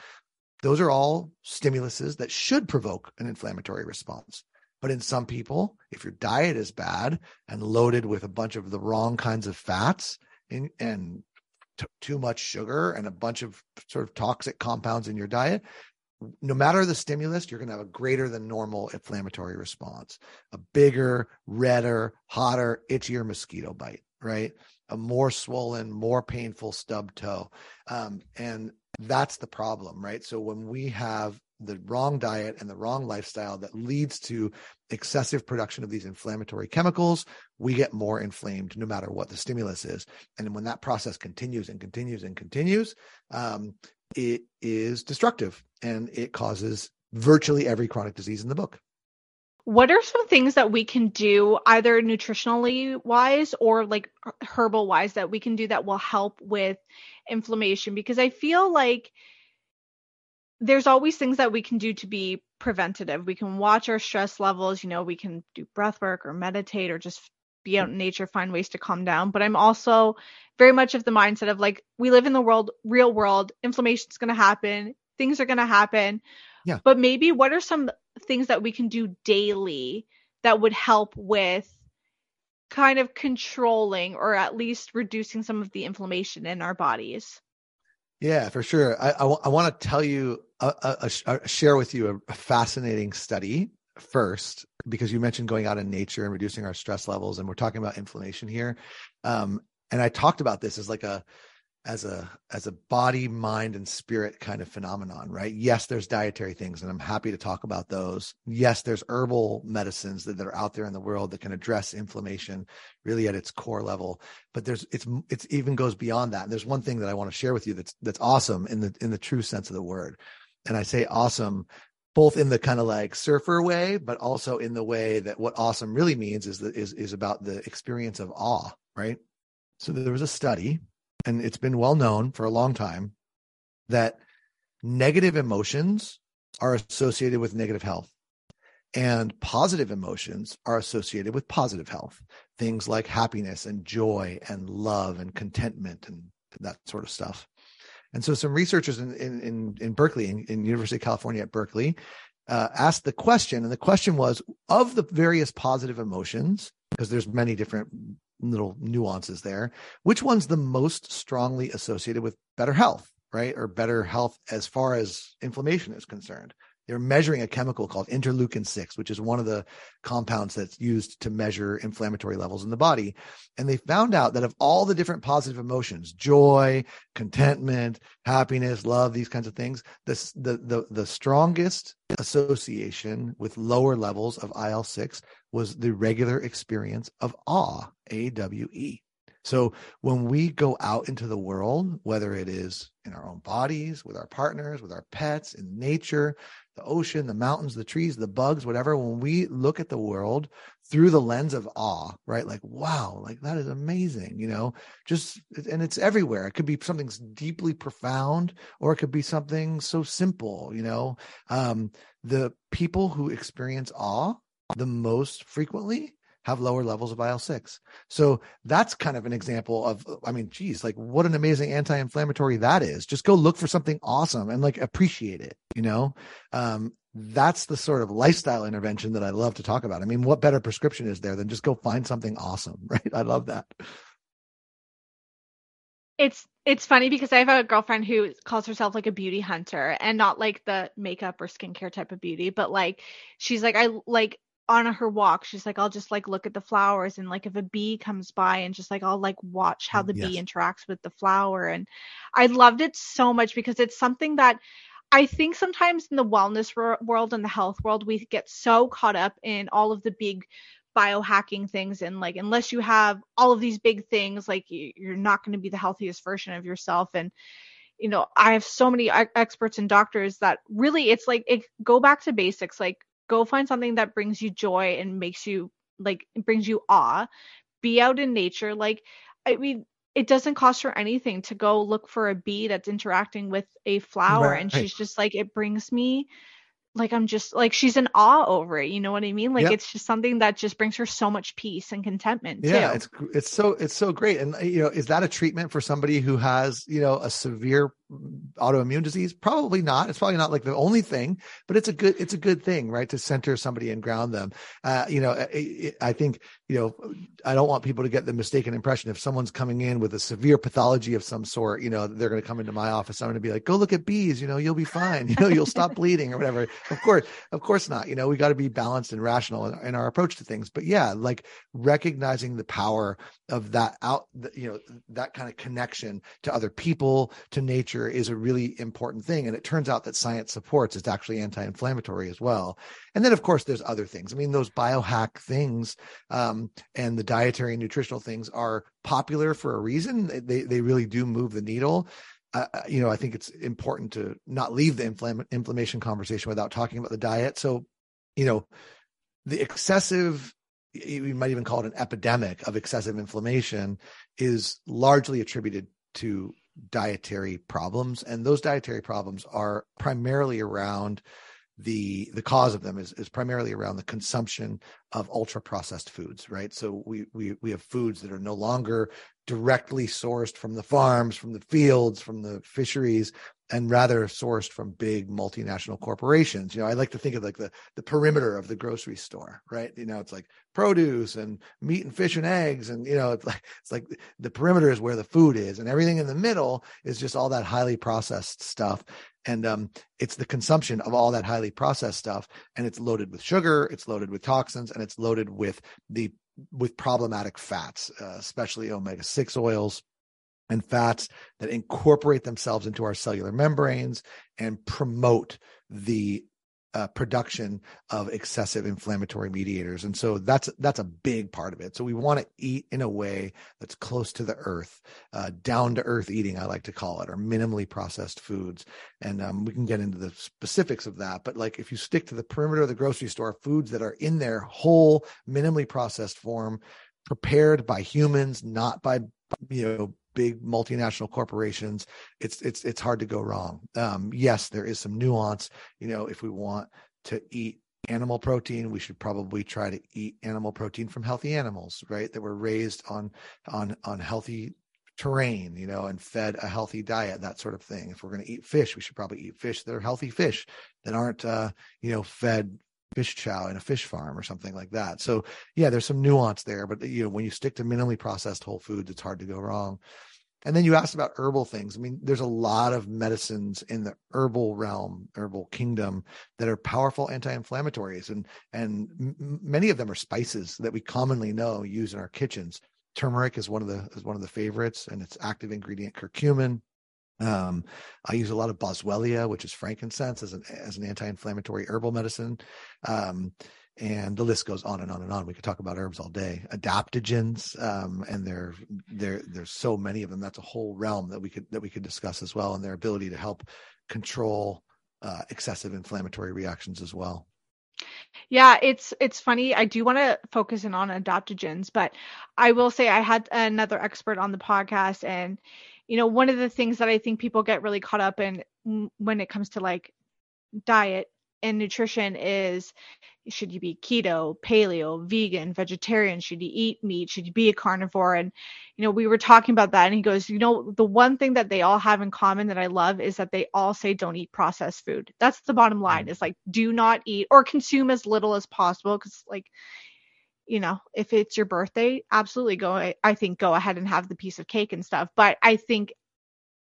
those are all stimuluses that should provoke an inflammatory response but in some people, if your diet is bad and loaded with a bunch of the wrong kinds of fats in, and t- too much sugar and a bunch of sort of toxic compounds in your diet, no matter the stimulus, you're going to have a greater than normal inflammatory response, a bigger, redder, hotter, itchier mosquito bite, right? A more swollen, more painful stub toe. Um, and that's the problem, right? So when we have the wrong diet and the wrong lifestyle that leads to excessive production of these inflammatory chemicals, we get more inflamed no matter what the stimulus is. And when that process continues and continues and continues, um, it is destructive and it causes virtually every chronic disease in the book. What are some things that we can do, either nutritionally wise or like herbal wise, that we can do that will help with inflammation? Because I feel like there's always things that we can do to be preventative. We can watch our stress levels, you know, we can do breath work or meditate or just be out in nature, find ways to calm down. But I'm also very much of the mindset of like, we live in the world, real world, inflammation's going to happen, things are going to happen. Yeah. But maybe what are some things that we can do daily that would help with kind of controlling or at least reducing some of the inflammation in our bodies? Yeah, for sure. I, I, w- I want to tell you, a, a, a, share with you a, fascinating study first, because you mentioned going out in nature and reducing our stress levels, and we're talking about inflammation here. Um, and I talked about this as like a as a as a body mind and spirit kind of phenomenon right? Yes there's dietary things and i'm happy to talk about those. Yes there's herbal medicines that, that are out there in the world that can address inflammation really at its core level. But there's it's it's even goes beyond that. And there's one thing that i want to share with you that's that's awesome in the in the true sense of the word. And i say awesome both in the kind of like surfer way but also in the way that what awesome really means is that is is about the experience of awe right? So there was a study and it's been well known for a long time that negative emotions are associated with negative health and positive emotions are associated with positive health. Things like happiness and joy and love and contentment and that sort of stuff. And so some researchers in in in, berkeley in, in university of california at berkeley uh, asked the question and the question was of the various positive emotions because there's many different little nuances there. Which one's the most strongly associated with better health, right? Or better health as far as inflammation is concerned? They're measuring a chemical called interleukin 6, which is one of the compounds that's used to measure inflammatory levels in the body. And they found out that of all the different positive emotions, joy, contentment, happiness, love, these kinds of things, this, the, the, the strongest association with lower levels of IL 6 was the regular experience of awe, A W E. So when we go out into the world, whether it is in our own bodies, with our partners, with our pets, in nature, the ocean, the mountains, the trees, the bugs, whatever, when we look at the world through the lens of awe, right? Like, wow, like that is amazing, you know, just, and it's everywhere. It could be something deeply profound or it could be something so simple, you know. Um, the people who experience awe the most frequently have lower levels of IL 6. So that's kind of an example of, I mean, geez, like what an amazing anti inflammatory that is. Just go look for something awesome and like appreciate it, you know? Um, that's the sort of lifestyle intervention that I love to talk about. I mean, what better prescription is there than just go find something awesome, right? I love that. It's it's funny because I have a girlfriend who calls herself like a beauty hunter and not like the makeup or skincare type of beauty, but like she's like I like on her walk she's like i'll just like look at the flowers and like if a bee comes by and just like i'll like watch how mm, the yes. bee interacts with the flower and i loved it so much because it's something that i think sometimes in the wellness world and the health world we get so caught up in all of the big biohacking things and like unless you have all of these big things like you're not going to be the healthiest version of yourself and you know i have so many experts and doctors that really it's like it, go back to basics like go find something that brings you joy and makes you like brings you awe be out in nature like i mean it doesn't cost her anything to go look for a bee that's interacting with a flower right. and she's just like it brings me like I'm just like she's in awe over it. You know what I mean? Like yep. it's just something that just brings her so much peace and contentment. Yeah, too. it's it's so it's so great. And you know, is that a treatment for somebody who has you know a severe autoimmune disease? Probably not. It's probably not like the only thing, but it's a good it's a good thing, right? To center somebody and ground them. Uh, you know, it, I think you know I don't want people to get the mistaken impression if someone's coming in with a severe pathology of some sort. You know, they're going to come into my office. I'm going to be like, go look at bees. You know, you'll be fine. You know, you'll stop bleeding or whatever of course, of course not. You know, we got to be balanced and rational in, in, our approach to things. But yeah, like recognizing the power of that out, you know, that kind of connection to other people, to nature is a really important thing. And it turns out that science supports it's actually anti-inflammatory as well. And then, of course, there's other things. I mean, those biohack things um, and the dietary and nutritional things are popular for a reason. They they really do move the needle uh, you know, I think it's important to not leave the infl- inflammation conversation without talking about the diet. So, you know, the excessive, you might even call it an epidemic of excessive inflammation, is largely attributed to dietary problems. And those dietary problems are primarily around the the cause of them is, is primarily around the consumption of ultra processed foods right so we we we have foods that are no longer directly sourced from the farms from the fields from the fisheries and rather sourced from big multinational corporations. You know, I like to think of like the the perimeter of the grocery store, right? You know, it's like produce and meat and fish and eggs, and you know, it's like it's like the perimeter is where the food is, and everything in the middle is just all that highly processed stuff. And um, it's the consumption of all that highly processed stuff, and it's loaded with sugar, it's loaded with toxins, and it's loaded with the with problematic fats, uh, especially omega six oils and fats that incorporate themselves into our cellular membranes and promote the uh, production of excessive inflammatory mediators. And so that's that's a big part of it. So we want to eat in a way that's close to the earth uh, down to earth eating i like to call it or minimally processed foods. And um, we can get into the specifics of that but like if you stick to the perimeter of the grocery store foods that are in their whole minimally processed form prepared by humans not by you know big multinational corporations, it's it's it's hard to go wrong. Um, yes, there is some nuance. You know, if we want to eat animal protein, we should probably try to eat animal protein from healthy animals, right? That were raised on on on healthy terrain, you know, and fed a healthy diet, that sort of thing. If we're going to eat fish, we should probably eat fish that are healthy fish that aren't, uh, you know, fed fish chow in a fish farm or something like that. So yeah, there's some nuance there, but you know, when you stick to minimally processed whole foods, it's hard to go wrong. And then you asked about herbal things. I mean, there's a lot of medicines in the herbal realm, herbal kingdom that are powerful anti-inflammatories, and and m- many of them are spices that we commonly know use in our kitchens. Turmeric is one of the is one of the favorites, and its active ingredient curcumin. Um, I use a lot of boswellia, which is frankincense, as an as an anti-inflammatory herbal medicine. Um, and the list goes on and on and on. We could talk about herbs all day. Adaptogens, um, and there, there, there's so many of them. That's a whole realm that we could that we could discuss as well, and their ability to help control uh, excessive inflammatory reactions as well. Yeah, it's it's funny. I do want to focus in on adaptogens, but I will say I had another expert on the podcast and you know, one of the things that I think people get really caught up in when it comes to like diet and nutrition is should you be keto, paleo, vegan, vegetarian? Should you eat meat? Should you be a carnivore? And, you know, we were talking about that. And he goes, you know, the one thing that they all have in common that I love is that they all say don't eat processed food. That's the bottom line mm. is like, do not eat or consume as little as possible. Cause, like, you know, if it's your birthday, absolutely go, I think, go ahead and have the piece of cake and stuff. But I think,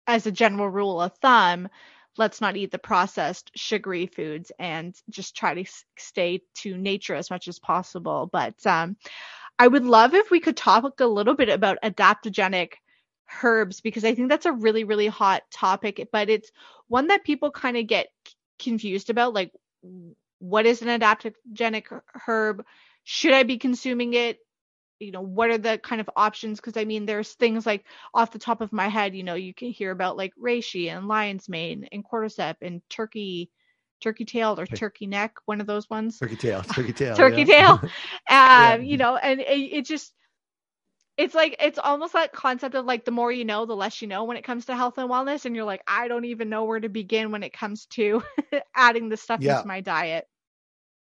as a general rule of thumb, let's not eat the processed sugary foods and just try to stay to nature as much as possible. But um, I would love if we could talk a little bit about adaptogenic herbs because I think that's a really, really hot topic, but it's one that people kind of get confused about. Like, what is an adaptogenic herb? Should I be consuming it? you know what are the kind of options because i mean there's things like off the top of my head you know you can hear about like reishi and lion's mane and cordyceps and turkey turkey tail or turkey neck one of those ones turkey tail turkey tail turkey yeah. tail um yeah. you know and it, it just it's like it's almost that concept of like the more you know the less you know when it comes to health and wellness and you're like i don't even know where to begin when it comes to adding this stuff yeah. into my diet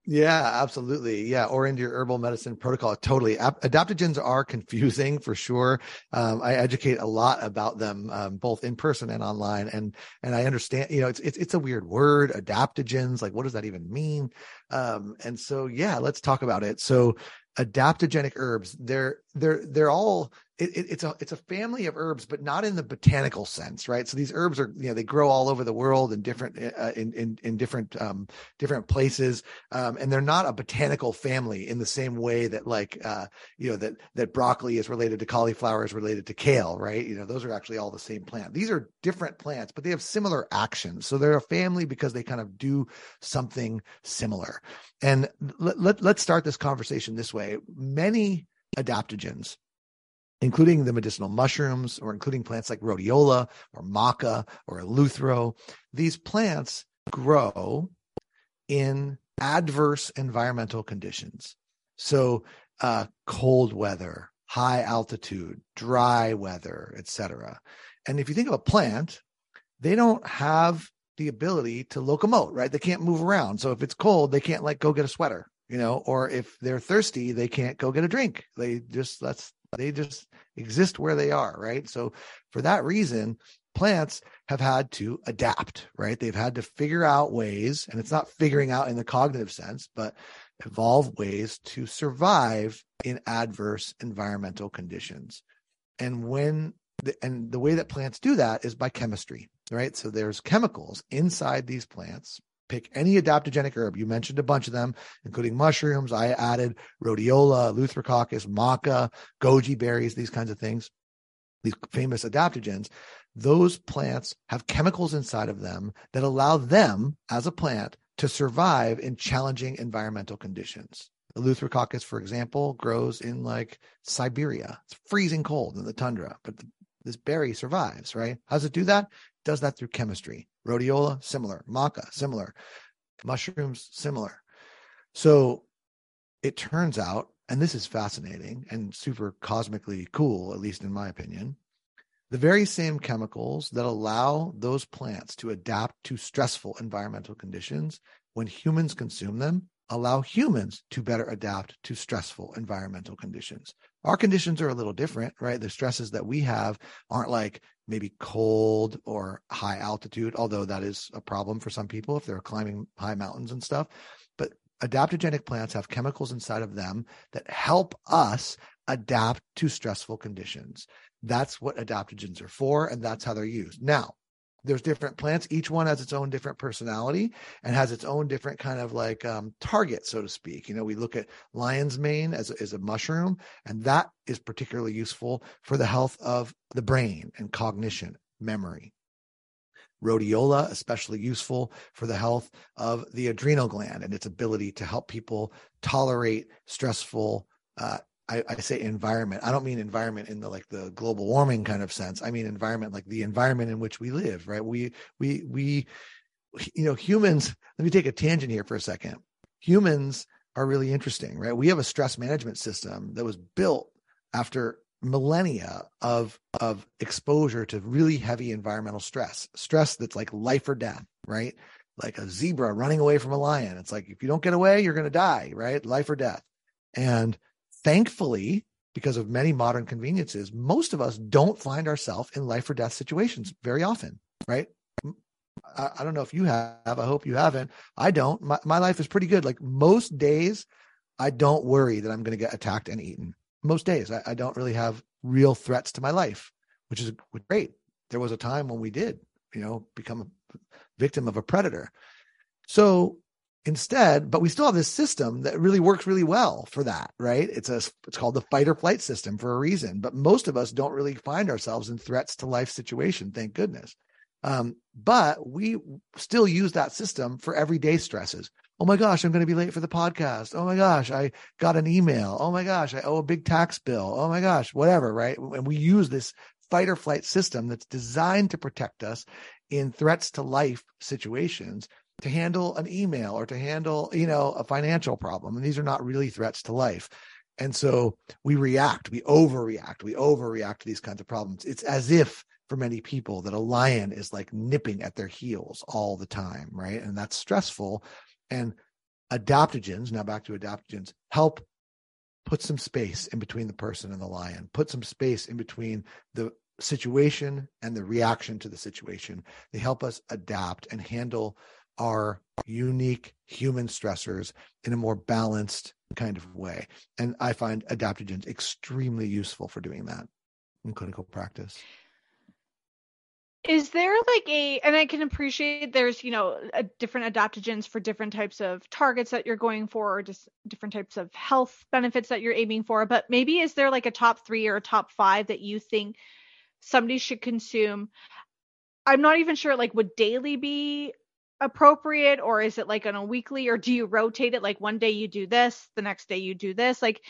yeah, absolutely. Yeah, or into your herbal medicine protocol. Totally. adaptogens are confusing for sure. Um, I educate a lot about them, um, both in person and online, and and I understand. You know, it's it's it's a weird word, adaptogens. Like, what does that even mean? Um, and so, yeah, let's talk about it. So, adaptogenic herbs they're they're they're all it, it, it's a it's a family of herbs but not in the botanical sense right? So these herbs are you know they grow all over the world in different uh, in, in in different um different places um and they're not a botanical family in the same way that like uh you know that that broccoli is related to cauliflower is related to kale right? You know those are actually all the same plant. These are different plants but they have similar actions. So they're a family because they kind of do something similar. And let, let, let's start this conversation this way. Many adaptogens, including the medicinal mushrooms or including plants like rhodiola or maca or eleuthero, these plants grow in adverse environmental conditions. So, uh, cold weather, high altitude, dry weather, etc. And if you think of a plant, they don't have the ability to locomote, right? They can't move around. So if it's cold, they can't like go get a sweater, you know, or if they're thirsty, they can't go get a drink. They just that's they just exist where they are, right? So for that reason, plants have had to adapt, right? They've had to figure out ways, and it's not figuring out in the cognitive sense, but evolve ways to survive in adverse environmental conditions. And when the, and the way that plants do that is by chemistry, right? So there's chemicals inside these plants. Pick any adaptogenic herb. You mentioned a bunch of them, including mushrooms. I added rhodiola, eleutherococcus, maca, goji berries, these kinds of things, these famous adaptogens. Those plants have chemicals inside of them that allow them as a plant to survive in challenging environmental conditions. Eleutherococcus, for example, grows in like Siberia. It's freezing cold in the tundra, but the, this berry survives, right? How does it do that? Does that through chemistry. Rhodiola, similar. Maca, similar. Mushrooms, similar. So it turns out, and this is fascinating and super cosmically cool, at least in my opinion, the very same chemicals that allow those plants to adapt to stressful environmental conditions, when humans consume them, allow humans to better adapt to stressful environmental conditions. Our conditions are a little different, right? The stresses that we have aren't like maybe cold or high altitude, although that is a problem for some people if they're climbing high mountains and stuff. But adaptogenic plants have chemicals inside of them that help us adapt to stressful conditions. That's what adaptogens are for, and that's how they're used. Now, there's different plants. Each one has its own different personality and has its own different kind of like um, target so to speak. You know we look at lion's mane as, as a mushroom and that is particularly useful for the health of the brain and cognition memory. Rhodiola especially useful for the health of the adrenal gland and its ability to help people tolerate stressful uh, I, I, say environment. I don't mean environment in the like the global warming kind of sense. I mean environment like the environment in which we live, right? We we we you know, humans, let me take a tangent here for a second. Humans are really interesting, right? We have a stress management system that was built after millennia of of exposure to really heavy environmental stress stress that's like life or death right like a zebra running away from a lion it's like if you don't get away you're going to die right life or death and thankfully because of many modern conveniences most of us don't find ourselves in life or death situations very often right I, I, don't know if you have i hope you haven't i don't my, my life is pretty good like most days i don't worry that i'm going to get attacked and eaten most days. I, I don't really have real threats to my life, which is great. There was a time when we did, you know, become a victim of a predator. So instead, but we still have this system that really works really well for that, right? It's a it's called the fight or flight system for a reason. But most of us don't really find ourselves in threats to life situation, thank goodness. Um, but we still use that system for everyday stresses oh my gosh, I'm going to be late for the podcast. Oh my gosh, I got an email. Oh my gosh, I owe a big tax bill. Oh my gosh, whatever, right? And we use this fight or flight system that's designed to protect us in threats to life situations to handle an email or to handle, you know, a financial problem. And these are not really threats to life. And so we react, we overreact, we overreact to these kinds of problems. It's as if for many people that a lion is like nipping at their heels all the time, right? And that's stressful and adaptogens, now back to adaptogens, help put some space in between the person and the lion, put some space in between the situation and the reaction to the situation. They help us adapt and handle our unique human stressors in a more balanced kind of way. And I find adaptogens extremely useful for doing that in clinical practice. Is there like a, and I can appreciate there's, you know, a different adaptogens for different types of targets that you're going for, or just different types of health benefits that you're aiming for. But maybe is there like a top three or a top five that you think somebody should consume? I'm not even sure, like, would daily be appropriate, or is it like on a weekly, or do you rotate it? Like one day you do this, the next day you do this? Like,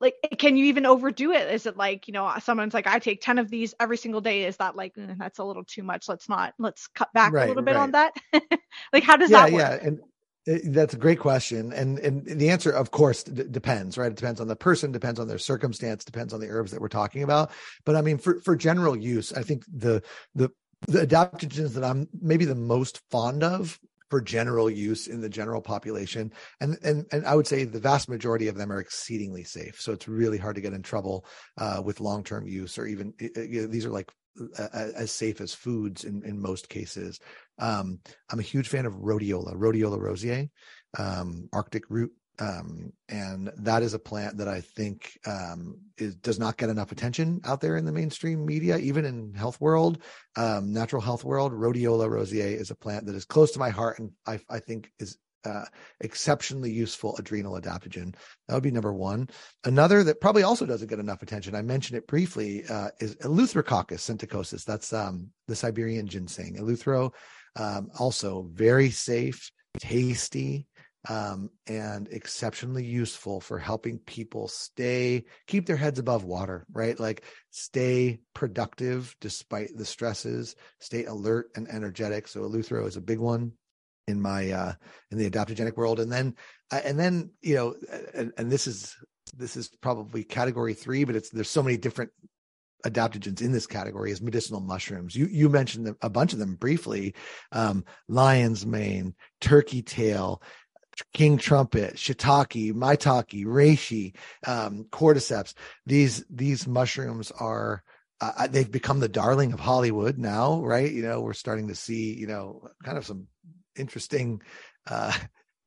like can you even overdo it? Is it like you know someone's like i take 10 of these every single day. Is that like mm, that's a little too much. Let's not let's cut back right, a little bit right. on that? Like how does yeah, that work? yeah and that's a great question and and the answer of course d- depends right? It depends on the person depends on their circumstance depends on the herbs that we're talking about. But i mean for for general use i think the the the adaptogens that i'm maybe the most fond of for general use in the general population and and and i would say the vast majority of them are exceedingly safe. So it's really hard to get in trouble uh, with long-term use or even you know, these are like uh, as safe as foods in in most cases. Um, i'm a huge fan of rhodiola rhodiola rosea um, arctic root um, and that is a plant that I think um, is, does not get enough attention out there in the mainstream media, even in health world, um, natural health world. Rhodiola rosea is a plant that is close to my heart, and I, I think is uh, exceptionally useful adrenal adaptogen. That would be number one. Another that probably also doesn't get enough attention, I mentioned it briefly, uh, is Eleutherococcus senticosus. That's um, the Siberian ginseng. Eleuthero, um, also very safe, tasty, um, and exceptionally useful for helping people stay keep their heads above water right? Like stay productive despite the stresses stay alert and energetic. So eleuthero is a big one in my uh in the adaptogenic world. And then uh, and then you know and, and this is this is probably category three but it's there's so many different adaptogens in this category is medicinal mushrooms. You you mentioned a bunch of them briefly, um, lion's mane, turkey tail, king trumpet, shiitake, maitake, reishi, um, cordyceps. These these mushrooms are uh, uh, they've become the darling of Hollywood now, right? You know, we're starting to see you know kind of some interesting uh,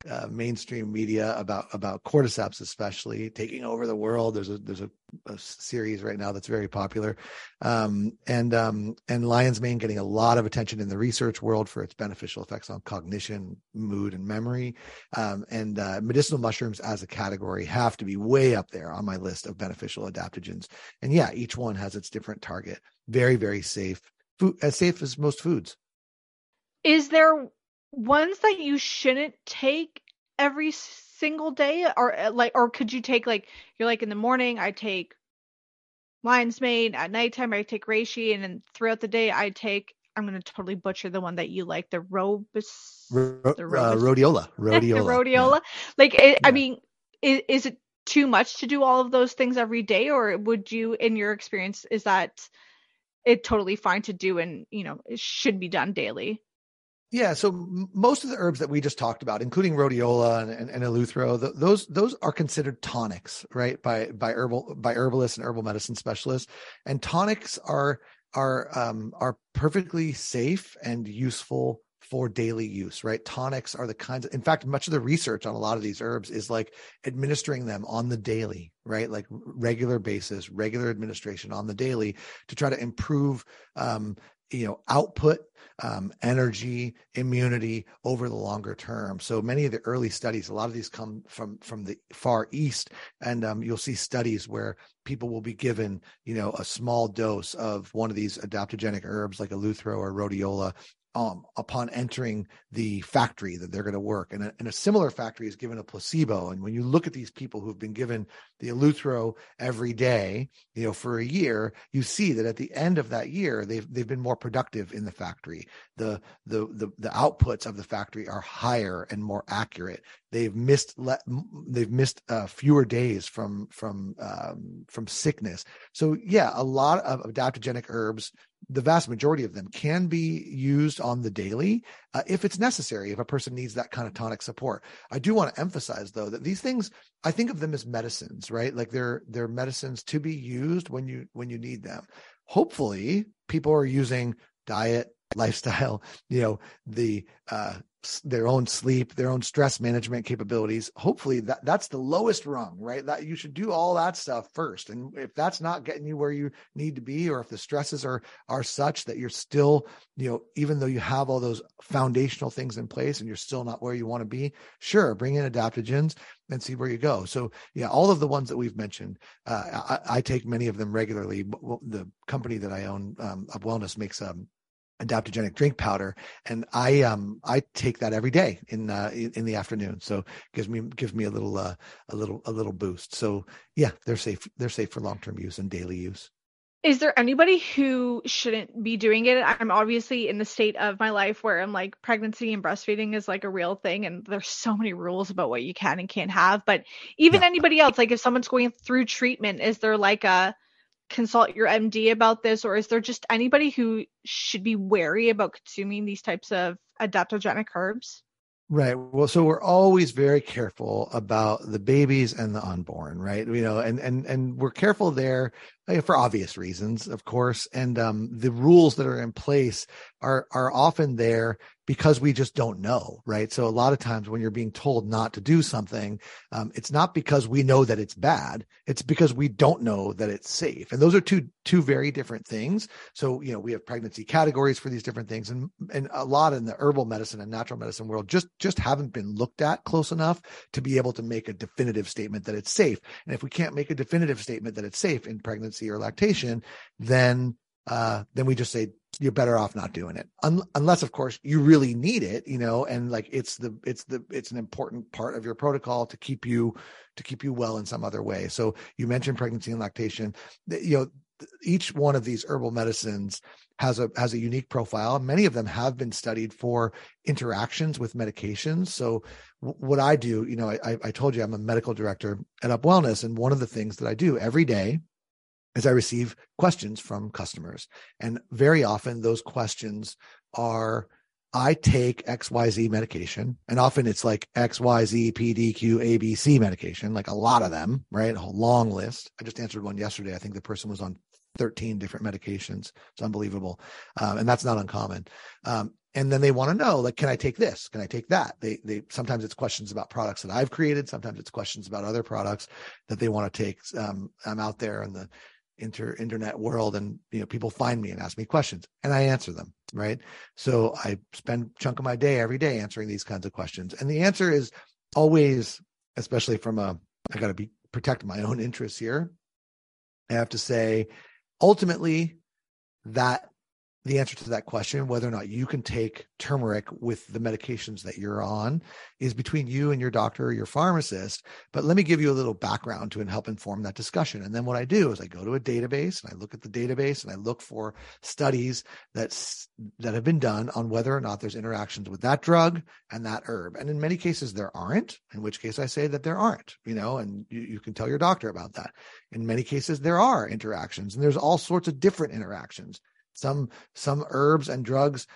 uh, mainstream media about about cordyceps, especially taking over the world. There's a there's a, a series right now that's very popular, um, and um, and lion's mane getting a lot of attention in the research world for its beneficial effects on cognition, mood, and memory. Um, and uh, medicinal mushrooms as a category have to be way up there on my list of beneficial adaptogens. And yeah, each one has its different target. Very very safe, food as safe as most foods. Is there ones that you shouldn't take every single day or uh, like or could you take like you're like in the morning I take lion's mane at nighttime I take reishi and then throughout the day I take I'm going to totally butcher the one that you like, the robus, Ro- the uh, robus, rhodiola, the rhodiola. rhodiola. Like, it, I mean, is, is it too much to do all of those things every day, or would you, in your experience, is that it totally fine to do and you know it should be done daily? Yeah, so most of the herbs that we just talked about, including rhodiola and, and, and eleuthero, th- those those are considered tonics, right? By by herbal by herbalists and herbal medicine specialists, and tonics are are um, are perfectly safe and useful for daily use, right? Tonics are the kinds. Of, in fact, much of the research on a lot of these herbs is like administering them on the daily, right? Like regular basis, regular administration on the daily to try to improve, um, you know, output um, energy, immunity over the longer term. So many of the early studies, a lot of these come from from the far east, and um, you'll see studies where people will be given, you know, a small dose of one of these adaptogenic herbs like eleuthero or rhodiola. Um, upon entering the factory that they're going to work, and a, and a similar factory is given a placebo. And when you look at these people who've been given the eleuthero every day, you know, for a year, you see that at the end of that year, they've they've been more productive in the factory. The the the, the outputs of the factory are higher and more accurate. They've missed le- they've missed uh, fewer days from from um, from sickness. So yeah, a lot of adaptogenic herbs, the vast majority of them can be used on the daily uh, if it's necessary. If a person needs that kind of tonic support, I do want to emphasize though that these things I think of them as medicines, right? Like they're they're medicines to be used when you when you need them. Hopefully, people are using diet, lifestyle, you know, the uh their own sleep, their own stress management capabilities. Hopefully that that's the lowest rung, right? That you should do all that stuff first. And if that's not getting you where you need to be or if the stresses are are such that you're still, you know, even though you have all those foundational things in place and you're still not where you want to be, sure, bring in adaptogens and see where you go. So yeah, all of the ones that we've mentioned, uh, I, I take many of them regularly. The company that I own, um, Wellness, makes um, adaptogenic drink powder, and I um I take that every day in uh, in, the afternoon. So gives me gives me a little uh, a little a little boost. So yeah, they're safe. They're safe for long term use and daily use. Is there anybody who shouldn't be doing it? I'm obviously in the state of my life where I'm like pregnancy and breastfeeding is like a real thing and there's so many rules about what you can and can't have. But even Yeah. anybody else, like if someone's going through treatment, is there like a consult your MD about this or is there just anybody who should be wary about consuming these types of adaptogenic herbs? Right. Well, so we're always very careful about the babies and the unborn, right? You know, and and and we're careful there uh, for obvious reasons, of course. And um, the rules that are in place are are often there because we just don't know, right? So a lot of times when you're being told not to do something, um, it's not because we know that it's bad; it's because we don't know that it's safe. And those are two two very different things. So you know, we have pregnancy categories for these different things, and and a lot in the herbal medicine and natural medicine world just just haven't been looked at close enough to be able to make a definitive statement that it's safe. And if we can't make a definitive statement that it's safe in pregnancy or lactation, then uh, then we just say you're better off not doing it, Un- unless of course you really need it, you know, and like it's the it's the it's an important part of your protocol to keep you to keep you well in some other way. So you mentioned pregnancy and lactation, you know, each one of these herbal medicines has a has a unique profile. Many of them have been studied for interactions with medications. So w- what I do, you know, I, I told you I'm a medical director at UpWellness, and one of the things that I do every day is I receive questions from customers, and very often those questions are. I take XYZ medication, and often it's like XYZ, PDQ, ABC medication, like a lot of them, right? A long list. I just answered one yesterday. I think the person was on 13 different medications. It's unbelievable. Um, and that's not uncommon. Um, and then they want to know, like, can I take this? Can I take that? They, they, sometimes it's questions about products that I've created. Sometimes it's questions about other products that they want to take. Um, I'm out there in the inter internet world and, you know, people find me and ask me questions and I answer them. Right. So I spend chunk of my day every day answering these kinds of questions. And the answer is always, especially from a, I got to be protect my own interests here. I have to say, ultimately that the answer to that question, whether or not you can take turmeric with the medications that you're on, is between you and your doctor or your pharmacist. But let me give you a little background to help inform that discussion. And then what I do is I go to a database and I look at the database and I look for studies that's that have been done on whether or not there's interactions with that drug and that herb. And in many cases there aren't, in which case I say that there aren't, you know, and you, you can tell your doctor about that. In many cases there are interactions and there's all sorts of different interactions some some herbs and drugs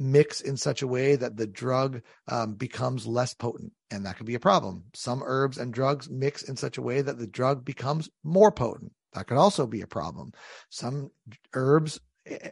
mix in such a way that the drug um, becomes less potent and that could be a problem. Some herbs and drugs mix in such a way that the drug becomes more potent. That could also be a problem. Some herbs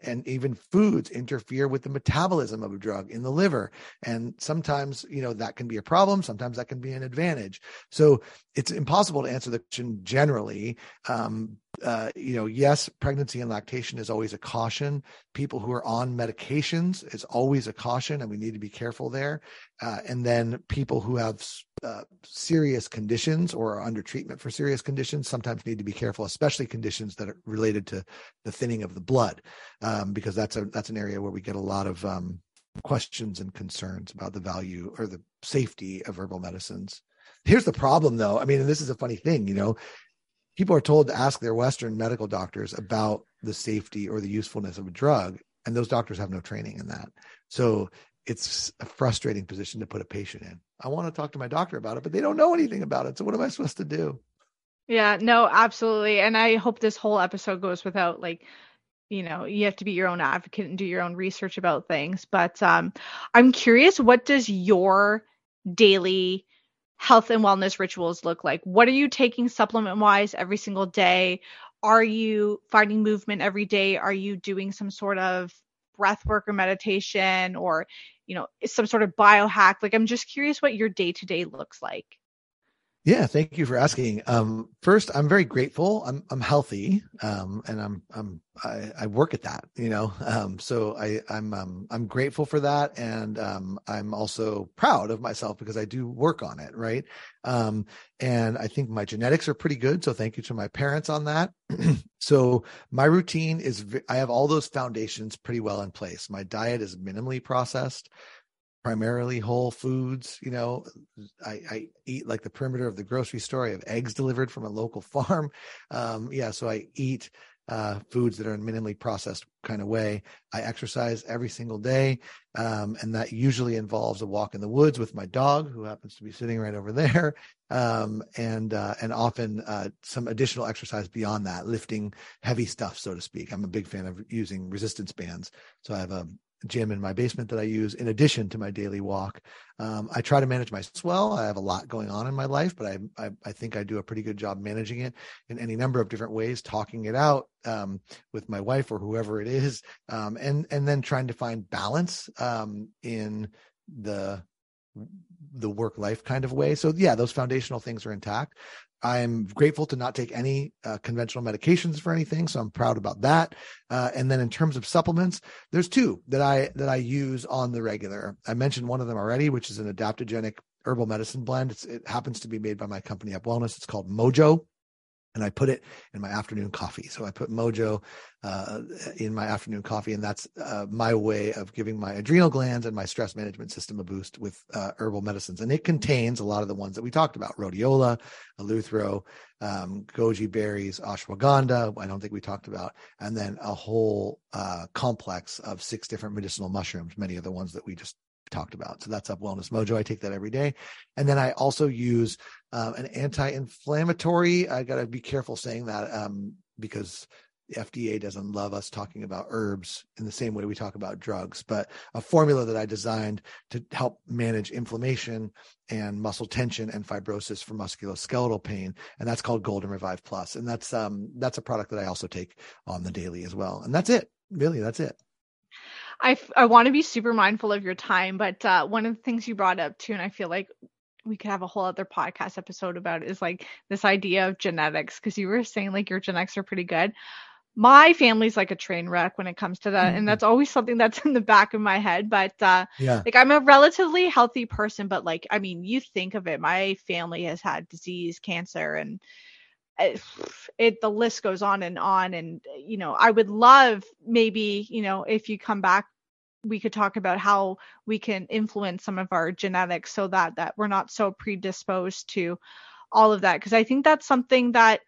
and even foods interfere with the metabolism of a drug in the liver and sometimes you know that can be a problem sometimes that can be an advantage so it's impossible to answer the question generally um, uh, you know, yes, pregnancy and lactation is always a caution. People who are on medications is always a caution, and we need to be careful there. Uh, and then people who have uh, serious conditions or are under treatment for serious conditions sometimes need to be careful, especially conditions that are related to the thinning of the blood, um, because that's a that's an area where we get a lot of um, questions and concerns about the value or the safety of herbal medicines. Here's the problem, though. I mean, and this is a funny thing, you know, people are told to ask their Western medical doctors about the safety or the usefulness of a drug, and those doctors have no training in that. So it's a frustrating position to put a patient in. I want to talk to my doctor about it, but they don't know anything about it. So what am I supposed to do? Yeah, no, absolutely. And I hope this whole episode goes without like you know you have to be your own advocate and do your own research about things but um i'm curious what does your daily health and wellness rituals look like? What are you taking supplement wise every single day? Are you finding movement every day? Are you doing some sort of breath work or meditation or, you know, some sort of biohack? Like, I'm just curious what your day to day looks like. Yeah, thank you for asking. Um, first, I'm very grateful. I'm I'm healthy, um, and I'm I'm I, I, work at that. You know, um, so I I'm um, I'm grateful for that, and um, I'm also proud of myself because I do work on it, right? Um, and I think my genetics are pretty good. So thank you to my parents on that. so my routine is I have all those foundations pretty well in place. My diet is minimally processed primarily whole foods. You know, I, I, eat like the perimeter of the grocery store. I have eggs delivered from a local farm. Um, yeah, so I eat uh, foods that are in minimally processed kind of way. I exercise every single day, um, and that usually involves a walk in the woods with my dog, who happens to be sitting right over there, um, and uh, and often uh, some additional exercise beyond that, lifting heavy stuff, so to speak. I'm a big fan of using resistance bands, so I have a gym in my basement that I use in addition to my daily walk. Um, I try to manage my swell. I have a lot going on in my life, but I, I, I think I do a pretty good job managing it in any number of different ways, talking it out um, with my wife or whoever it is, um, and and then trying to find balance um, in the the work life kind of way. So yeah, those foundational things are intact. I'm grateful to not take any uh, conventional medications for anything, so I'm proud about that. Uh, and then in terms of supplements, there's two that I that I use on the regular. I mentioned one of them already, which is an adaptogenic herbal medicine blend. It's, it happens to be made by my company UpWellness. It's called Mojo and I put it in my afternoon coffee. So I put Mojo uh, in my afternoon coffee, and that's uh, my way of giving my adrenal glands and my stress management system a boost with uh, herbal medicines. And it contains a lot of the ones that we talked about: rhodiola, eleuthero, um, goji berries, ashwagandha. I don't think we talked about, and then a whole uh, complex of six different medicinal mushrooms. Many of the ones that we just talked about. So that's UpWellness Mojo. I take that every day. And then I also use um, an anti inflammatory. I got to be careful saying that um, because the FDA doesn't love us talking about herbs in the same way we talk about drugs, but a formula that I designed to help manage inflammation and muscle tension and fibrosis for musculoskeletal pain, and that's called Golden Revive Plus, and that's um that's a product that I also take on the daily as well, and that's it. Really, that's it. I, I want to be super mindful of your time, but uh, one of the things you brought up too, and I feel like we could have a whole other podcast episode about it, is like this idea of genetics because you were saying like your genetics are pretty good. My family's like a train wreck when it comes to that, mm-hmm. and that's always something that's in the back of my head. But uh, yeah, like I'm a relatively healthy person, but like I mean, you think of it, my family has had disease, cancer, and it the list goes on and on and you know i would love maybe you know if you come back we could talk about how we can influence some of our genetics so that that we're not so predisposed to all of that. Because i think that's something that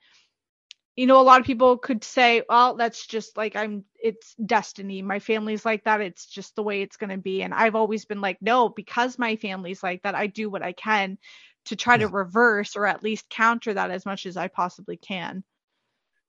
you know a lot of people could say well that's just like i'm it's destiny. My family's like that. It's just the way it's going to be. And i've always been like no because my family's like that i do what i can to try to reverse or at least counter that as much as I possibly can.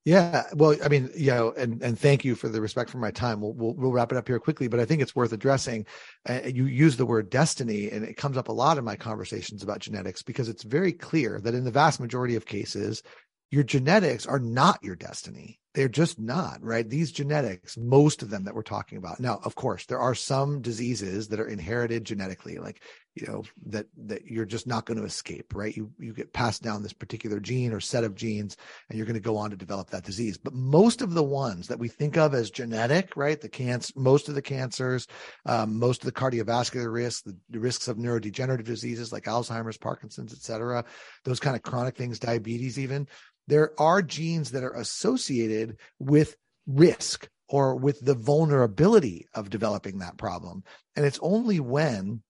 Yeah, well, I mean, you know, and and thank you for the respect for my time. We'll we'll, we'll wrap it up here quickly, but I think it's worth addressing. Uh, you use the word destiny, and it comes up a lot in my conversations about genetics because it's very clear that in the vast majority of cases, your genetics are not your destiny. They're just not, right? These genetics, most of them that we're talking about. Now, of course, there are some diseases that are inherited genetically, like, you know, that that you're just not going to escape, right? You you get passed down this particular gene or set of genes and you're going to go on to develop that disease. But most of the ones that we think of as genetic, right? The cancer, most of the cancers, um, most of the cardiovascular risks, the, the risks of neurodegenerative diseases like Alzheimer's, Parkinson's, et cetera, those kind of chronic things, diabetes even, there are genes that are associated with risk or with the vulnerability of developing that problem. And it's only when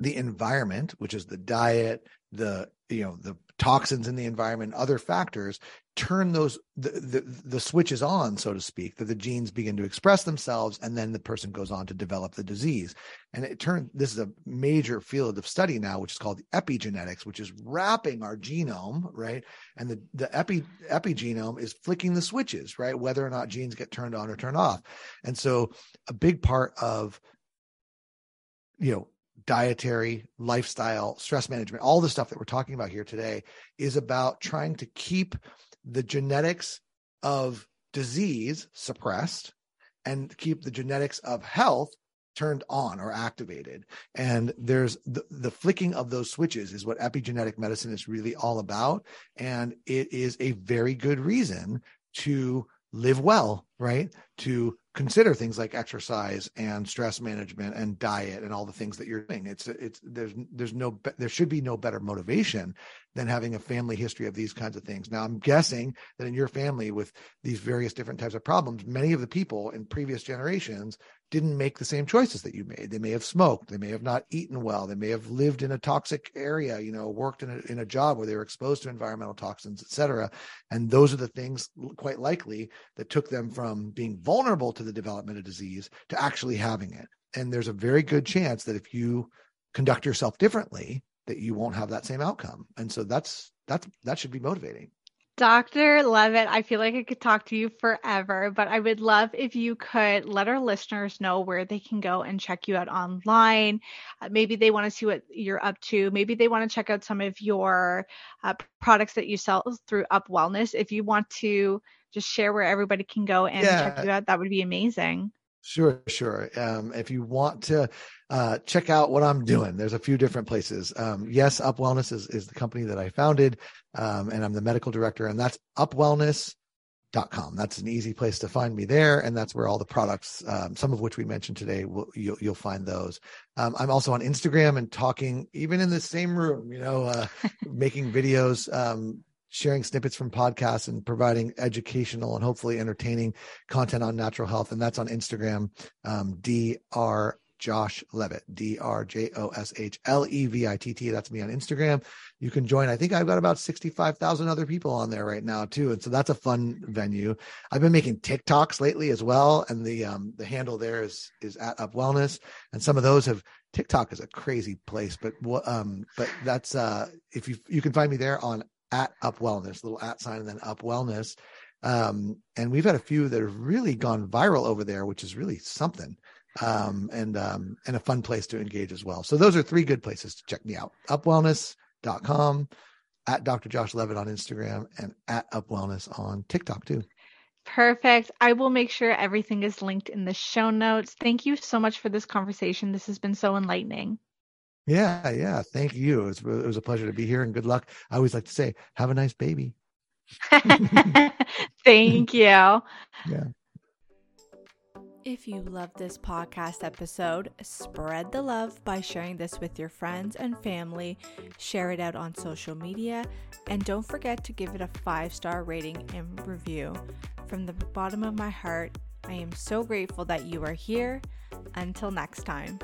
the environment, which is the diet, the you know the toxins in the environment, other factors turn those the, the, the switches on, so to speak, that the genes begin to express themselves, and then the person goes on to develop the disease. And it turned this is a major field of study now, which is called epigenetics, which is wrapping our genome, right? And the the epi epigenome is flicking the switches, right? Whether or not genes get turned on or turned off. And so a big part of you know dietary, lifestyle, stress management, all the stuff that we're talking about here today is about trying to keep the genetics of disease suppressed and keep the genetics of health turned on or activated. And there's the, the flicking of those switches is what epigenetic medicine is really all about. And it is a very good reason to live well, right? To consider things like exercise and stress management and diet and all the things that you're doing. It's it's there's there's no there should be no better motivation than having a family history of these kinds of things. Now, I'm guessing that in your family with these various different types of problems, many of the people in previous generations didn't make the same choices that you made. They may have smoked, they may have not eaten well, they may have lived in a toxic area, you know, worked in a, in a job where they were exposed to environmental toxins, et cetera. And those are the things quite likely that took them from being vulnerable to the development of disease to actually having it. And there's a very good chance that if you conduct yourself differently, that you won't have that same outcome. And so that's that's that should be motivating. Dr. Levitt, I feel like I could talk to you forever, but I would love if you could let our listeners know where they can go and check you out online. Uh, maybe they want to see what you're up to. Maybe they want to check out some of your uh, products that you sell through UpWellness. If you want to just share where everybody can go and yeah. check you out, that would be amazing. Sure, sure. Um, if you want to uh, check out what I'm doing, there's a few different places. Um, yes, UpWellness is, is the company that I founded, um, and I'm the medical director, and that's upwellness.com. That's an easy place to find me there, and that's where all the products, um, some of which we mentioned today, will, you'll, you'll find those. Um, I'm also on Instagram and talking, even in the same room, you know, uh, making videos um, sharing snippets from podcasts and providing educational and hopefully entertaining content on natural health. And that's on Instagram, um, Dr. Josh Levitt, D R J O S H L E V I T T. That's me on Instagram. You can join. I think I've got about 65,000 other people on there right now too. And so that's a fun venue. I've been making TikToks lately as well. And the, um, the handle there is, is at UpWellness. And some of those have, TikTok is a crazy place, but, um, but that's, uh, if you, you can find me there on at UpWellness, little at sign, and then UpWellness. Um, and we've had a few that have really gone viral over there, which is really something. Um, and um, and a fun place to engage as well. So those are three good places to check me out. Upwellness.com, at Dr. Josh Levitt on Instagram, and at upwellness on TikTok too. Perfect. I will make sure everything is linked in the show notes. Thank you so much for this conversation. This has been so enlightening. Yeah, yeah. Thank you. It was, it was a pleasure to be here and good luck. I always like to say, have a nice baby. Thank you. Yeah. If you love this podcast episode, spread the love by sharing this with your friends and family, share it out on social media, and don't forget to give it a five star rating and review. From the bottom of my heart, I am so grateful that you are here. Until next time.